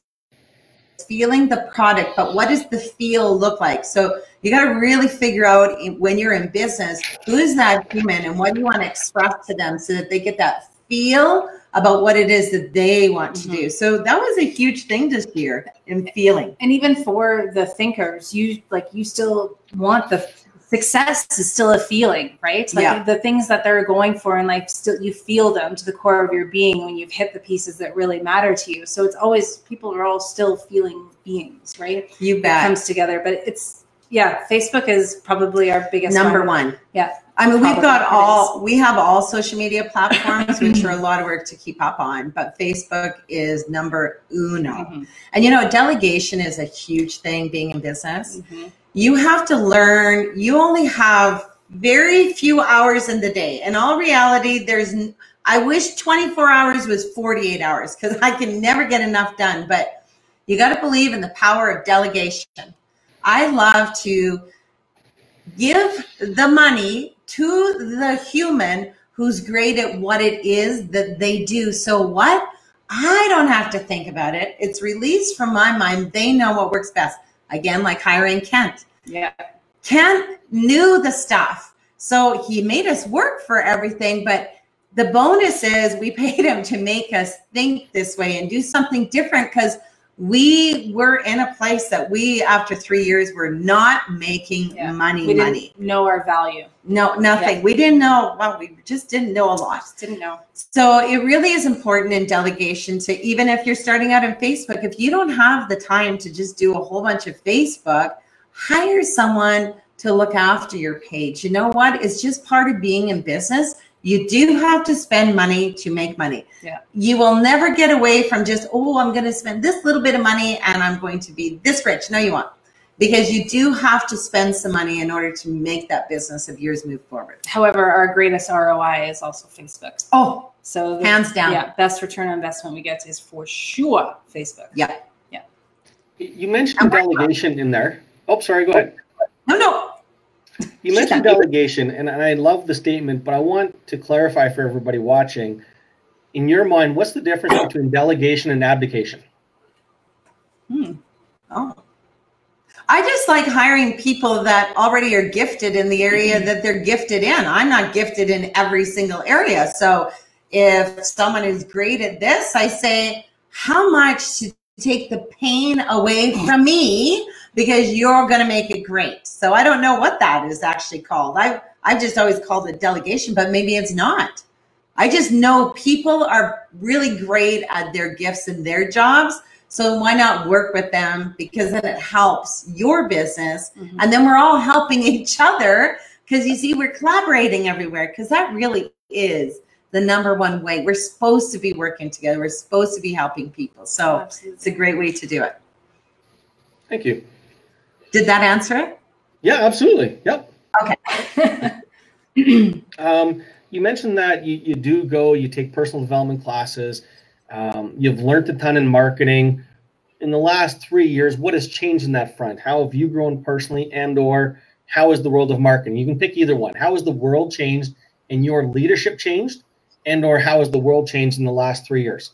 feeling the product, but what does the feel look like? So you got to really figure out when you're in business, who is that human and what do you want to express to them so that they get that feel about what it is that they want to do. Mm-hmm. So that was a huge thing this year in feeling. and even for the thinkers you like you still want the success is still a feeling right like Yeah. the things that they're going for in life still you feel them to the core of your being when you've hit the pieces that really matter to you so it's always people are all still feeling beings right You it bet. comes together but it's yeah facebook is probably our biggest Number one. one. Yeah. I mean, we've got all, we have all social media platforms, which are a lot of work to keep up on, but Facebook is number uno. Mhm. And you know, delegation is a huge thing being in business. Mhm. You have to learn, you only have very few hours in the day. In all reality, there's, I wish 24 hours was 48 hours because I can never get enough done, but you got to believe in the power of delegation. I love to give the money to the human who's great at what it is that they do. So what? I don't have to think about it. It's released from my mind. They know what works best. Again, like hiring Kent. Yeah. Kent knew the stuff. So he made us work for everything, but the bonus is we paid him to make us think this way and do something different because we were in a place that we after three years were not making Yeah. money We didn't money know our value. no nothing we didn't know well we just didn't know a lot Just didn't know. so it really is important in delegation to even if you're starting out in Facebook, if you don't have the time to just do a whole bunch of Facebook, hire someone to look after your page. You know what? It's just part of being in business. You do have to spend money to make money. Yeah. You will never get away from just, oh, I'm going to spend this little bit of money and I'm going to be this rich. No, you won't. Because you do have to spend some money in order to make that business of yours move forward. However, our greatest ROI is also Facebook. Oh, So the, hands down. yeah, best return on investment we get is for sure Facebook. Yeah. Yeah. You mentioned delegation in there. Oh, sorry, go ahead. You mentioned delegation, and I love the statement, but I want to clarify for everybody watching. In your mind, what's the difference between delegation and abdication? Hmm. Oh. I just like hiring people that already are gifted in the area mm-hmm. that they're gifted in. I'm not gifted in every single area. So if someone is great at this, I say, how much to take the pain away from me because you're going to make it great. So I don't know what that is actually called. I've, I've just always called it delegation, but maybe it's not. I just know people are really great at their gifts and their jobs. So why not work with them? Because then it helps your business. Mhm. And then we're all helping each other because you see, we're collaborating everywhere because that really is the number one way. We're supposed to be working together. We're supposed to be helping people. So it's a great way to do it. Thank you. Did that answer it? Yeah, absolutely. Yep. Okay. Um, you mentioned that you, you do go, you take personal development classes. Um, you've learned a ton in marketing. In the last three years, what has changed in that front? How have you grown personally, and or how has the world of marketing? You can pick either one. How has the world changed, and your leadership changed, and or how has the world changed in the last three years?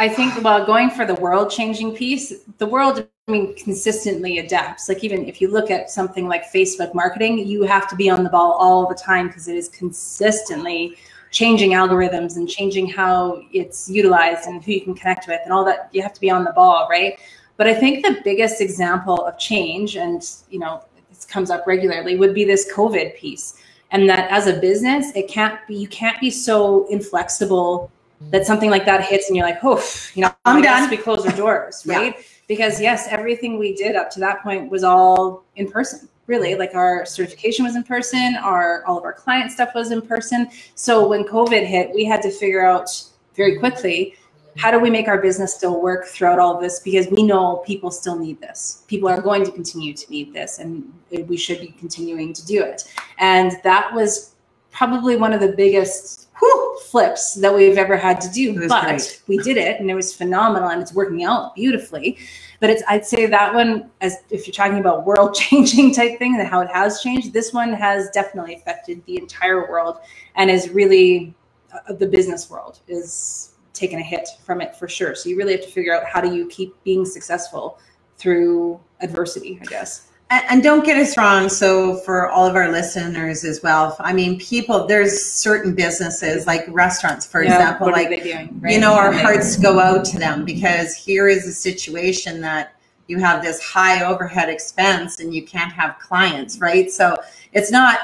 I think while going for the world changing piece, the world I mean consistently adapts. Like even if you look at something like Facebook marketing, you have to be on the ball all the time because it is consistently changing algorithms and changing how it's utilized and who you can connect with and all that. You have to be on the ball, right? But I think the biggest example of change, and you know, this comes up regularly, would be this COVID piece. And that as a business, it can't be you can't be so inflexible that something like that hits and you're like, oh, you know, I'm done. we close our doors, Yeah. right? Because yes, everything we did up to that point was all in person. Really, like our certification was in person, our all of our client stuff was in person. So when COVID hit, we had to figure out very quickly how do we make our business still work throughout all this because we know people still need this people are going to continue to need this and we should be continuing to do it and that was probably one of the biggest whew, flips that we've ever had to do but great. we did it and it was phenomenal and it's working out beautifully. But it's i'd say that one as if you're talking about world changing type thing and how it has changed this one has definitely affected the entire world and is really uh, the business world is taken a hit from it for sure. So you really have to figure out how do you keep being successful through adversity i guess And, and don't get us wrong. So, for all of our listeners as well, I mean, people, there's certain businesses like restaurants, for Yeah, example, what like are they doing you know, our hearts go out to them because here is a situation that you have this high overhead expense and you can't have clients, right? So it's not,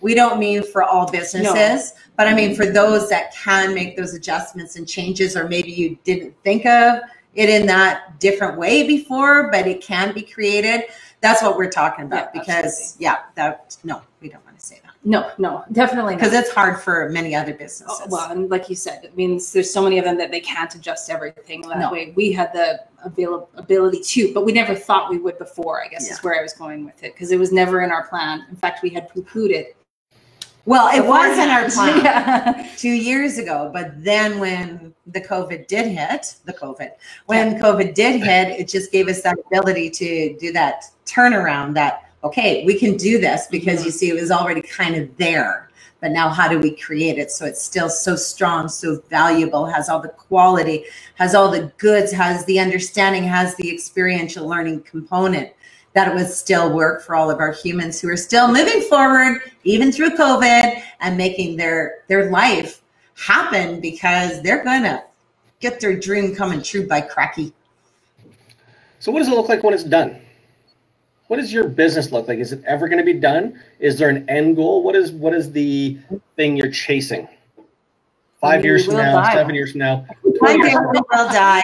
we don't mean for all businesses, but I mean for those that can make those adjustments and changes, or maybe you didn't think of it in that different way before, but it can be created. That's what we're talking about Yeah, because, yeah, that, no, we don't want to say that no no definitely not. because it's hard for many other businesses. Oh, well, and like you said, it means there's so many of them that they can't adjust everything that No. way. We had the avail- ability to, but we never thought we would before. I guess Yeah. is where I was going with it because it was never in our plan. In fact, we had poo-pooed it. Well, it was in our plan. yeah. two years ago. But then when the COVID did hit, the COVID, when COVID did hit, it just gave us that ability to do that turnaround that, okay, we can do this because mm-hmm. you see, it was already kind of there. but now how do we create it so it's still so strong, so valuable, has all the quality, has all the goods, has the understanding, has the experiential learning component that it would still work for all of our humans who are still moving forward even through covid and making their their life happen because they're gonna get their dream coming true by cracky So what does it look like when it's done? What does your business look like? Is it ever going to be done? Is there an end goal? What is what is the thing you're chasing? Five We years from now, die. seven years from now, One 20 day we will die.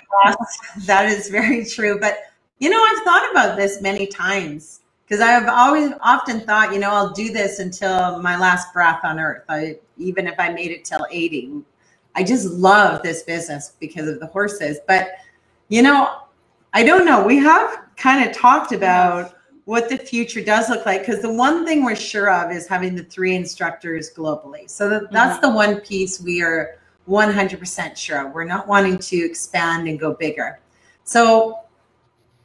That is very true. But you know, I've thought about this many times because I've always often thought, you know, I'll do this until my last breath on earth. I even if I made it till 80. I just love this business because of the horses. But you know, I don't know. We have kind of talked about what the future does look like because the one thing we're sure of is having the three instructors globally. So that, that's mm-hmm. the one piece we are 100% sure of. We're not wanting to expand and go bigger. So,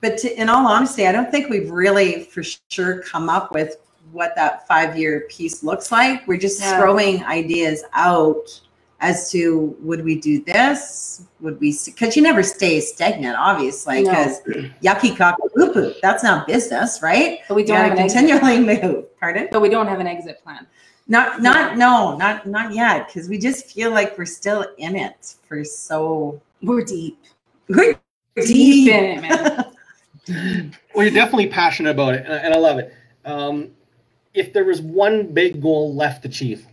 but to, in all honesty, I don't think we've really for sure come up with what that five year piece looks like. We're just Yeah. throwing ideas out as to would we do this? Would we? Because you never stay stagnant, obviously. No. Because yucky cock poo. That's not business, right? But we don't have an exit. continually move. Pardon? But we don't have an exit plan. Not, not, no, not, not yet. Because we just feel like we're still in it for so We're deep. we're Deep deep. in it, man. Well, you're definitely passionate about it, and I, love it. Um, if there was one big goal left to achieve,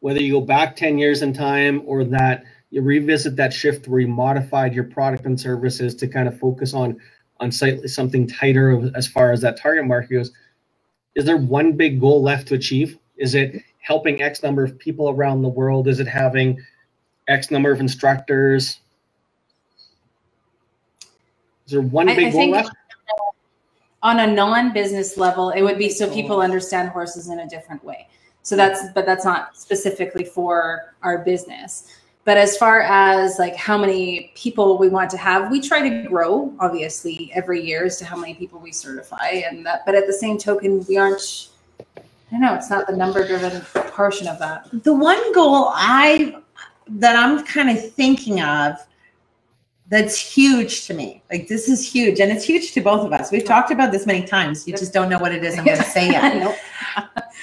whether you go back 10 years in time or that you revisit that shift where you modified your product and services to kind of focus on on slightly something tighter as far as that target market goes, is there one big goal left to achieve? Is it helping X number of people around the world? Is it having X number of instructors? Is there one I- big I goal think- left? On a non-business level it would be so people understand horses in a different way. So that's but that's not specifically for our business. But as far as like how many people we want to have we try to grow obviously every year as to how many people we certify and that but at the same token we aren't i don't know it's not the number driven portion of that. The one goal I that I'm kind of thinking of that's huge to me. Like this is huge, and it's huge to both of us. We've talked about this many times. You just don't know what it is I'm going to say yet.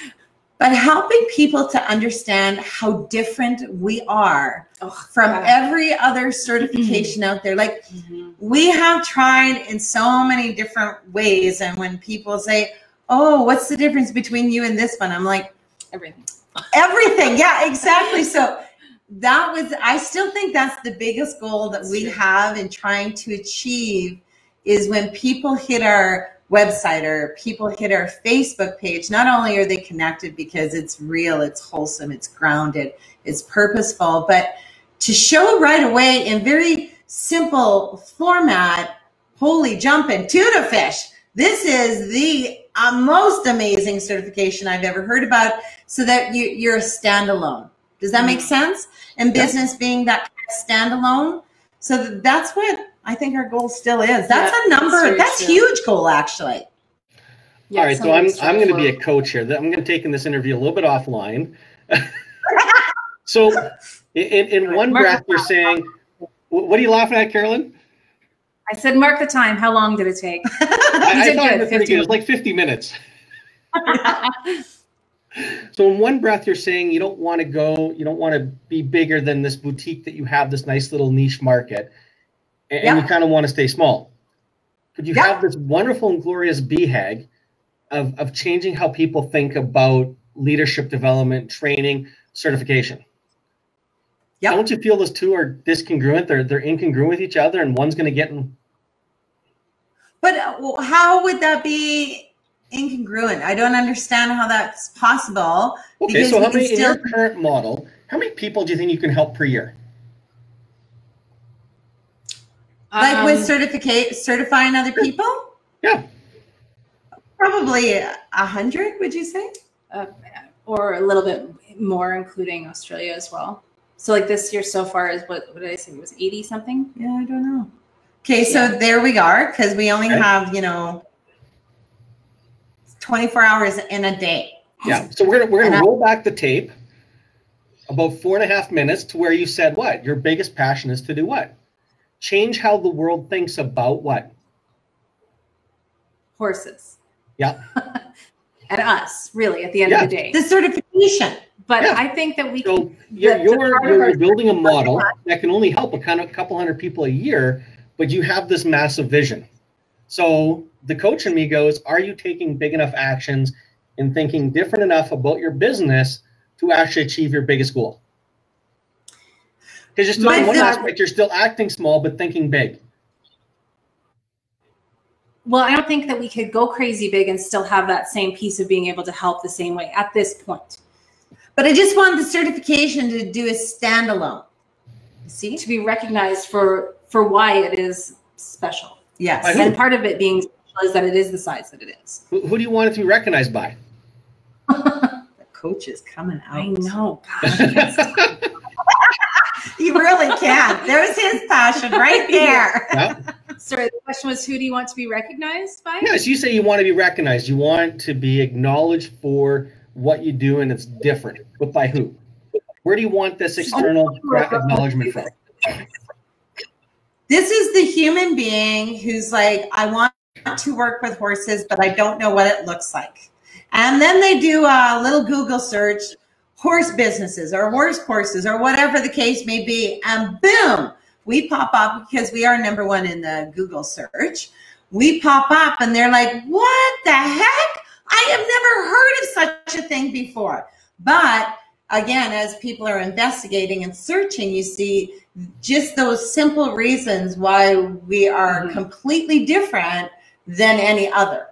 But helping people to understand how different we are Oh, from God. every other certification out there. Like Mhm. we have tried in so many different ways, and when people say, "Oh, what's the difference between you and this one?" I'm like everything everything yeah exactly so that was i still think that's the biggest goal that we have in trying to achieve is when people hit our website or people hit our facebook page not only are they connected because it's real it's wholesome it's grounded it's purposeful but to show right away in very simple format holy jumping tuna fish this is the uh, most amazing certification i've ever heard about so that you, you're a standalone. Does that make mm-hmm. sense? And Yeah. business being that kind of standalone. So that's what I think our goal still is. That's Yeah, a number. that's true. huge goal actually. Yeah, All right, so I'm I'm going to be a coach here. I'm going to take in this interview a little bit offline. so, in, in one Mark breath, you're saying, "What are you laughing at, Carolyn?" i said mark the time how long did it take I, I thought good, it was pretty good. It was like 50 minutes. So, in one breath, you're saying you don't want to go, you don't want to be bigger than this boutique that you have, this nice little niche market, and, and you kind of want to stay small. But you Yeah. have this wonderful and glorious BHAG of, of changing how people think about leadership development, training, certification. Yep. Don't you feel those two are discongruent? They're they're incongruent with each other, and one's going to get in. But uh, how would that be incongruent? I don't understand how that's possible. Okay, Because so how can many in your current model? How many people do you think you can help per year? Like with Um, certificate certifying other people? Yeah. Probably a hundred, would you say? uh, or a little bit more, including Australia as well. So like this year so far is what, what did I say? It was 80 something? Yeah, I don't know. Okay, so there we are, because we only Okay. have, you know, 24 hours in a day. Yeah. So we're gonna we're gonna I- roll back the tape. about four and a half minutes to where you said what? Your biggest passion is to do what? Change how the world thinks about what? Horses. Yeah. and us, really, at the end Yeah. of the day. The certification. But Yeah. I think that we So you're, the you're, part you're building a model that can only help a kind of couple hundred people a year, but you have this massive vision. So the coach in me goes, Are you taking big enough actions and thinking different enough about your business to actually achieve your biggest goal? Because you're still in one aspect, you're still acting small but thinking big. Well, I don't think that we could go crazy big and still have that same piece of being able to help the same way at this point. But I just want the certification to do a standalone. See? To be recognized for for why it is special. Yes. And part of it being special is that it is the size that it is. Who, who do you want it to be recognized by? The coach is coming out. I know. God. You really can't. There's his passion right there. Yeah. Sorry, the question was who do you want to be recognized by? Yes, you say you want to be recognized. You want to be acknowledged for what you do, and it's different. But by who? Where do you want this oh, external acknowledgement from? This is the human being who's like, I want to work with horses, but I don't know what it looks like. And then they do a little Google search, horse businesses or horse courses or whatever the case may be. And boom, we pop up because we are number one in the Google search. We pop up and they're like, what the heck? I have never heard of such a thing before. But again, as people are investigating and searching, you see just those simple reasons why we are Mhm. completely different than any other.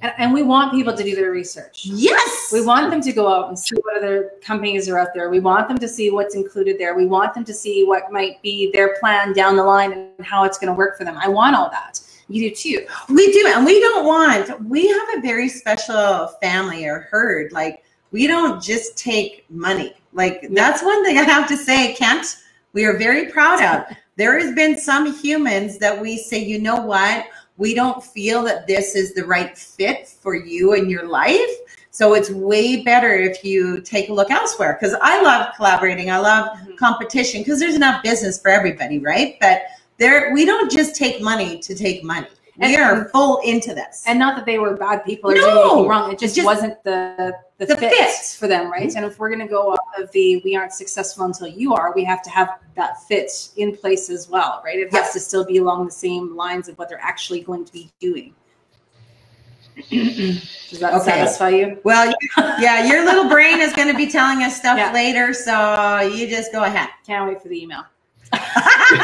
And, and we want people to do their research. Yes. We want them to go out and see what other companies are out there. We want them to see what's included there. We want them to see what might be their plan down the line and how it's going to work for them. I want all that. You do too. We do, and we don't want. We have a very special family or herd. Like we don't just take money. Like that's one thing I have to say, Kent. We are very proud of. There has been some humans that we say, you know what, we don't feel that this is the right fit for you in your life. So it's way better if you take a look elsewhere. Because I love collaborating. I love Mhm. competition because there's enough business for everybody, right? But there, we don't just take money to take money. We And- are full into this. And not that they were bad people or No. doing anything wrong. It just, Just wasn't the the, the fit, fit. Mm-hmm. for them, right? And if we're going to go off of the we aren't successful until you are, we have to have that fit in place as well, right? It has to still be along the same lines of what they're actually going to be doing. Does that Okay. satisfy you? well, yeah, your little brain is going to be telling us stuff Yeah. later, so you just go ahead. Can't wait for the email. Send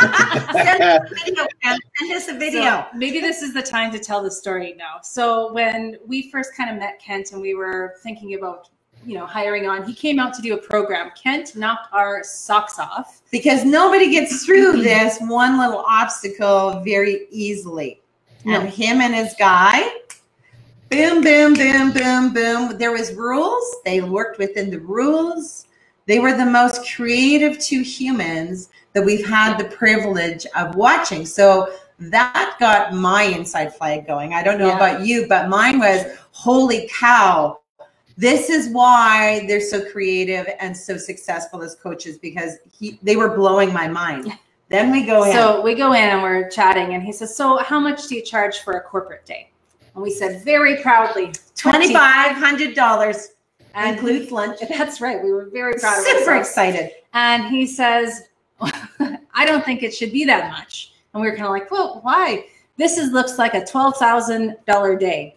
us a video. Ken. Send us a video. So maybe this is the time to tell the story now. So when we first kind of met Kent and we were thinking about, you know, hiring on, he came out to do a program. Kent knocked our socks off. because nobody gets through this one little obstacle very easily. No. And him and his guy, boom, boom, boom, boom, boom. There was rules. They worked within the rules. They were the most creative two humans that we've had the privilege of watching. So that got my inside flag going. I don't know Yeah. about you, but mine was holy cow. This is why they're so creative and so successful as coaches because he, they were blowing my mind. Then we go in. So we go in and we're chatting, and he says, "So how much do you charge for a corporate day?" And we said very proudly, Twenty-five hundred dollars And includes lunch. That's right. We were very proud of Super ourselves. excited. And he says, I don't think it should be that much. And we were kind of like, well, why? This is looks like a $12,000 day.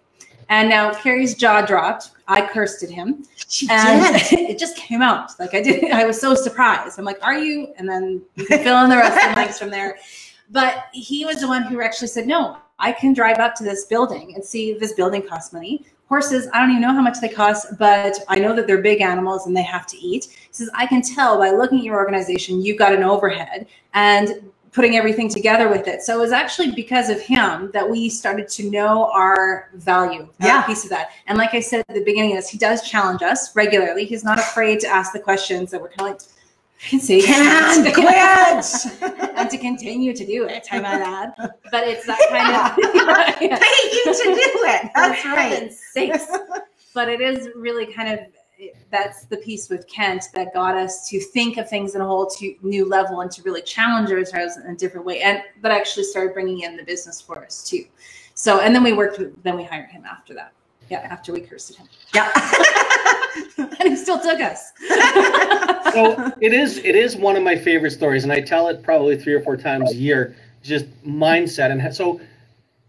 And now Carrie's jaw dropped. I cursed at him. She And did. it just came out. Like I did I was so surprised. I'm like, are you? And then you can fill in the rest of the blanks from there. But he was the one who actually said, no, I can drive up to this building and see this building costs money. Horses, I don't even know how much they cost, but I know that they're big animals and they have to eat. Says, I can tell by looking at your organization, you've got an overhead and putting everything together with it. So it was actually because of him that we started to know our value, Yeah. our piece of that. And like I said at the beginning of this, he does challenge us regularly. He's not afraid to ask the questions that we're kind of like, I can say Can quit. and to continue to do it, I might add. But it's that kind of Pay you to do it. That's right. sakes. But it is really kind of that's the piece with Kent that got us to think of things in a whole new level and to really challenge ourselves in a different way. And that actually started bringing in the business for us too. So, and then we worked with, then we hired him after that. Yeah, after we cursed him. Yeah. and he still took us. so it is it is one of my favorite stories, and I tell it probably three or four times a year. Just mindset, and so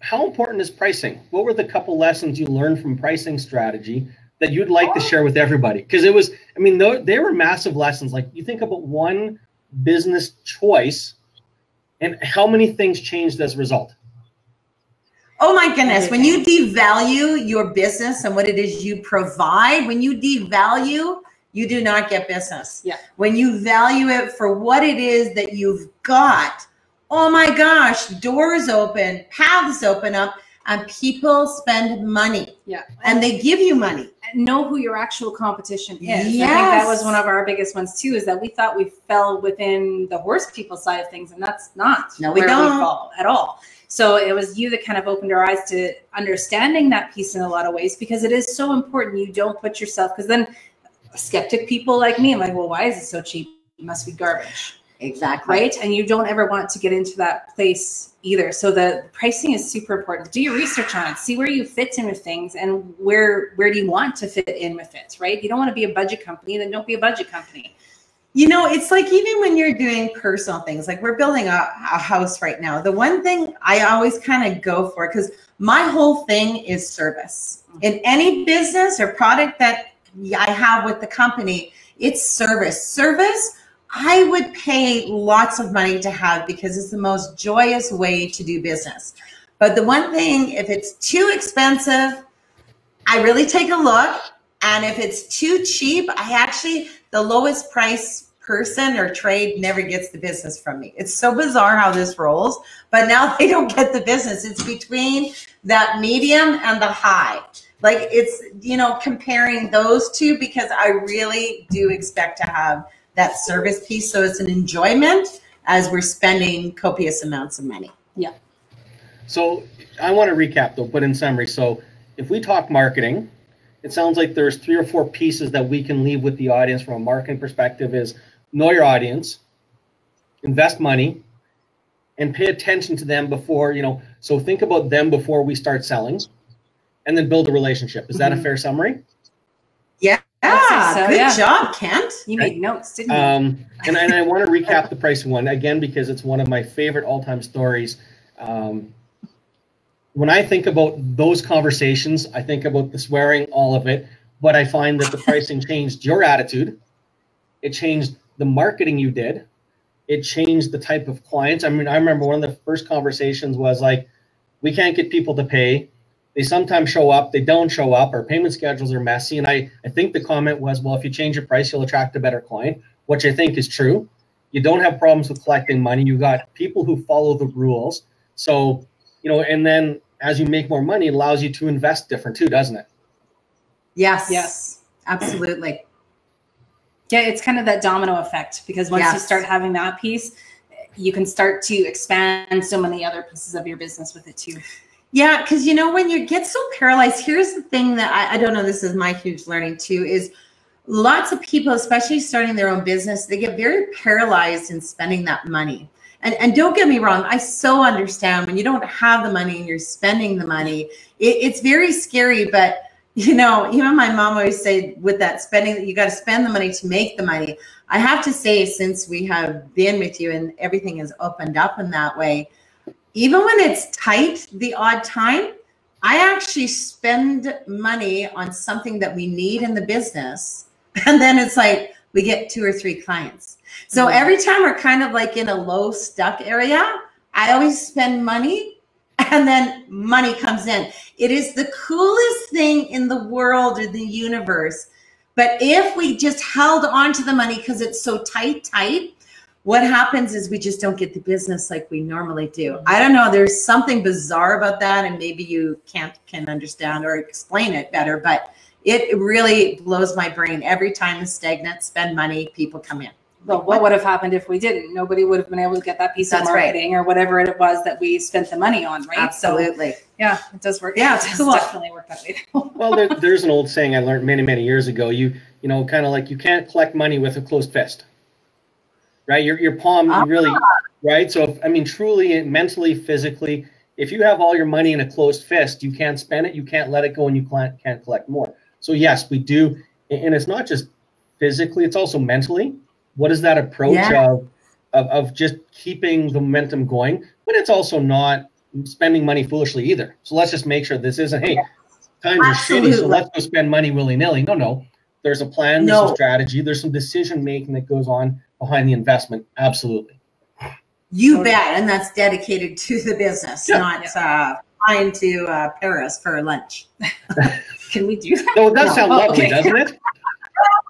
how important is pricing? What were the couple lessons you learned from pricing strategy that you'd like to share with everybody? Because it was, I mean, they were massive lessons. Like you think about one business choice, and how many things changed as a result. Oh my goodness. When you devalue your business and what it is you provide, when you devalue, you do not get business. Yeah. When you value it for what it is that you've got, oh my gosh, doors open, paths open up, and people spend money. Yeah. And they give you money. Know who your actual competition is. Yes. I think that was one of our biggest ones too, is that we thought we fell within the horse people side of things, and that's not no, we don't. we fall at all. So it was you that kind of opened our eyes to understanding that piece in a lot of ways because it is so important. You don't put yourself because then skeptic people like me, I'm like, well, why is it so cheap? It must be garbage. Exactly. Right. And you don't ever want to get into that place either. So the pricing is super important. Do your research on it. See where you fit in with things and where where do you want to fit in with it, right? You don't want to be a budget company, then don't be a budget company. You know, it's like even when you're doing personal things, like we're building a, a house right now. The one thing I always kind of go for, because my whole thing is service. Mm-hmm. In any business or product that I have with the company, it's service. Service, I would pay lots of money to have because it's the most joyous way to do business. But the one thing, if it's too expensive, I really take a look. And if it's too cheap, I actually, the lowest price person or trade never gets the business from me. It's so bizarre how this rolls, but now they don't get the business. It's between that medium and the high. Like it's, you know, comparing those two because I really do expect to have that service piece. So it's an enjoyment as we're spending copious amounts of money. Yeah. So I want to recap though, but in summary, so if we talk marketing, it sounds like there's three or four pieces that we can leave with the audience from a marketing perspective is know your audience, invest money, and pay attention to them before, you know, so think about them before we start selling and then build a relationship. Is that mm-hmm. a fair summary? Yeah. So, Good yeah. job, Kent. You made notes, didn't you? Um, and, and I want to recap the pricing one again because it's one of my favorite all time stories. Um, when I think about those conversations, I think about the swearing, all of it, but I find that the pricing changed your attitude. It changed the marketing you did. It changed the type of clients. I mean, I remember one of the first conversations was like, we can't get people to pay. They sometimes show up, they don't show up, our payment schedules are messy. And I, I think the comment was, well, if you change your price, you'll attract a better client, which I think is true. You don't have problems with collecting money. You got people who follow the rules. So, you know, and then as you make more money, it allows you to invest different too, doesn't it? Yes. Yes. Absolutely. Yeah, it's kind of that domino effect because once yes. you start having that piece, you can start to expand so many other pieces of your business with it too. Yeah, because you know, when you get so paralyzed, here's the thing that I, I don't know, this is my huge learning too, is lots of people, especially starting their own business, they get very paralyzed in spending that money. And, and don't get me wrong, I so understand when you don't have the money and you're spending the money, it, it's very scary, but you know, even my mom always say with that spending, you got to spend the money to make the money. I have to say, since we have been with you and everything has opened up in that way, even when it's tight, the odd time, I actually spend money on something that we need in the business. And then it's like we get two or three clients. So mm-hmm. every time we're kind of like in a low stuck area, I always spend money and then money comes in. It is the coolest thing in the world or the universe. But if we just held on to the money because it's so tight, tight, what happens is we just don't get the business like we normally do. Mm-hmm. I don't know. There's something bizarre about that, and maybe you can't can understand or explain it better, but it really blows my brain every time the stagnant spend money, people come in well, what would have happened if we didn't? Nobody would have been able to get that piece That's of marketing right. or whatever it was that we spent the money on, right? Absolutely. So, yeah, it does work. Yeah, it cool. definitely work that way. well, there, there's an old saying I learned many, many years ago. You you know, kind of like you can't collect money with a closed fist, right? Your your palm you really, right? So if, I mean, truly, mentally, physically, if you have all your money in a closed fist, you can't spend it, you can't let it go, and you can't can't collect more. So yes, we do, and it's not just physically; it's also mentally. What is that approach Yeah. of, of of just keeping the momentum going? But it's also not spending money foolishly either. So let's just make sure this isn't hey, times are shitty, so let's go spend money willy nilly. No, no. There's a plan, there's No. some strategy, there's some decision making that goes on behind the investment. Absolutely. You bet, and that's dedicated to the business, Yeah. not uh, flying to uh, Paris for lunch. Can we do that? No, it does No. sound Oh, lovely, okay. doesn't it?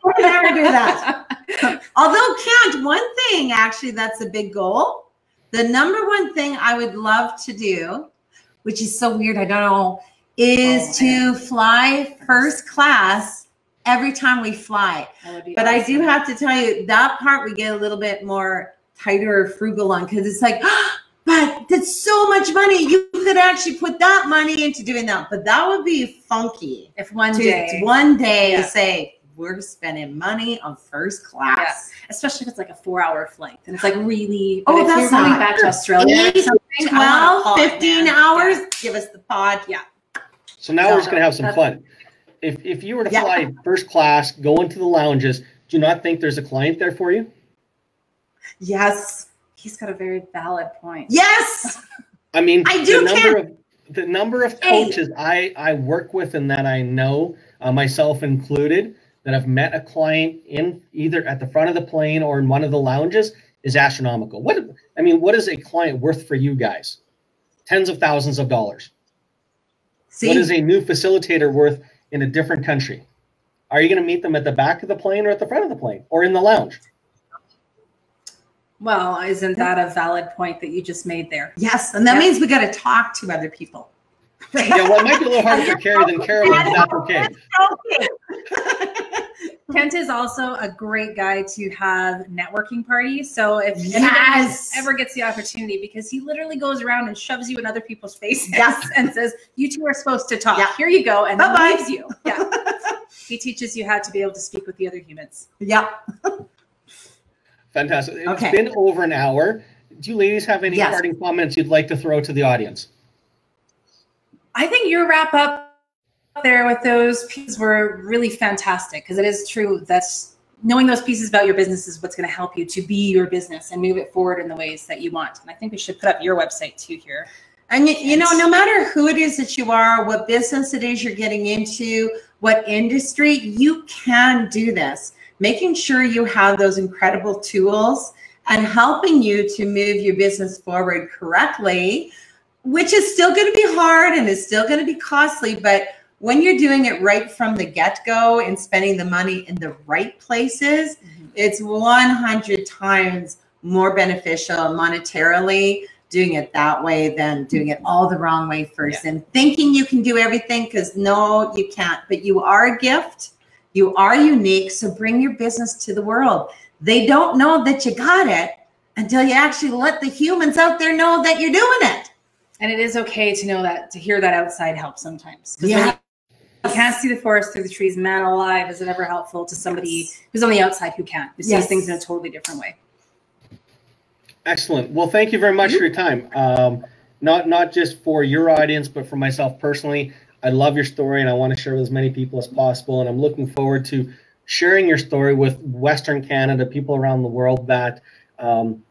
We can never do that. Although, Kent, one thing actually that's a big goal. The number one thing I would love to do, which is so weird, I don't know, is Oh, to fly first class every time we fly. That would be But I do have to tell you that part we get a little bit more tighter or frugal on because it's like, ah, but that's so much money. You could actually put that money into doing that. But that would be funky if one to day, one day Yeah. say we're spending money on first class. especially if it's like a four-hour flight, and it's like really. Oh, if that's you're going not- back to Australia. Eight, something, I wanna 12, 15 hours. Yeah. Give us the pod. Yeah. So now we're just gonna have some That's- fun. If if you were to Yeah. fly first class, go into the lounges, do you not think there's a client there for you? Yes. He's got a very valid point. Yes. I mean, I do the number of the number of Hey. coaches I I work with and that I know, uh, myself included, that have met a client in either at the front of the plane or in one of the lounges is astronomical. What I mean, what is a client worth for you guys? Tens of thousands of dollars. See, What is a new facilitator worth in a different country? Are you going to meet them at the back of the plane or at the front of the plane or in the lounge? Well, isn't that a valid point that you just made there? yes, and that Yeah. means we got to talk to other people. Yeah, well, it might be a little harder for Carrie than Carolyn, but that's okay. Kent is also a great guy to have networking parties. So if Yes. anybody ever gets the opportunity, because he literally goes around and shoves you in other people's faces Yes. and says, "You two are supposed to talk. Yeah. Here you go," and then Bye-bye. leaves you. Yeah, he teaches you how to be able to speak with the other humans. Yeah. Fantastic. It's Okay. been over an hour. Do you ladies have any Yes. parting comments you'd like to throw to the audience? I think your wrap up there with those pieces were really fantastic because it is true that knowing those pieces about your business is what's going to help you to be your business and move it forward in the ways that you want. And I think we should put up your website too here. And you, you know, no matter who it is that you are, what business it is you're getting into, what industry, you can do this. Making sure you have those incredible tools and helping you to move your business forward correctly, which is still going to be hard and is still going to be costly. But when you're doing it right from the get go and spending the money in the right places, mm-hmm. it's 100 times more beneficial monetarily doing it that way than doing it all the wrong way first and thinking you can do everything because no you can't but you are a gift you are unique so bring your business to the world they don't know that you got it until you actually let the humans out there know that you're doing it And it is okay to know that, to hear that outside help sometimes. Yeah. You can't see the forest through the trees. Man alive, is it ever helpful to somebody who's on the outside who can't, who sees Yes. things in a totally different way? Excellent. Well, thank you very much for your time. Um, not not just for your audience, but for myself personally. I love your story, and I want to share with as many people as possible. And I'm looking forward to sharing your story with Western Canada, people around the world. That um,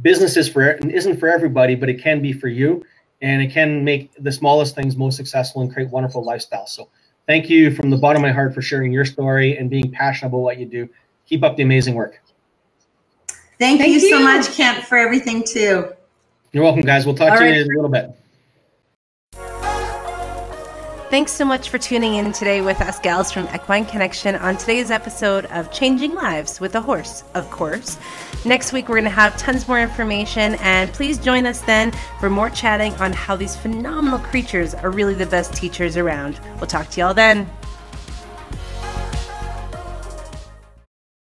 business is for isn't for everybody, but it can be for you, and it can make the smallest things most successful and create wonderful lifestyles. So, thank you from the bottom of my heart for sharing your story and being passionate about what you do. Keep up the amazing work. thank, Thank you, so much kent for everything too You're welcome, guys. We'll talk All to you in a little bit. Thanks so much for tuning in today with us gals from Equine Connection on today's episode of Changing Lives with a Horse, of course. Next week, we're going to have tons more information, and please join us then for more chatting on how these phenomenal creatures are really the best teachers around. We'll talk to y'all then.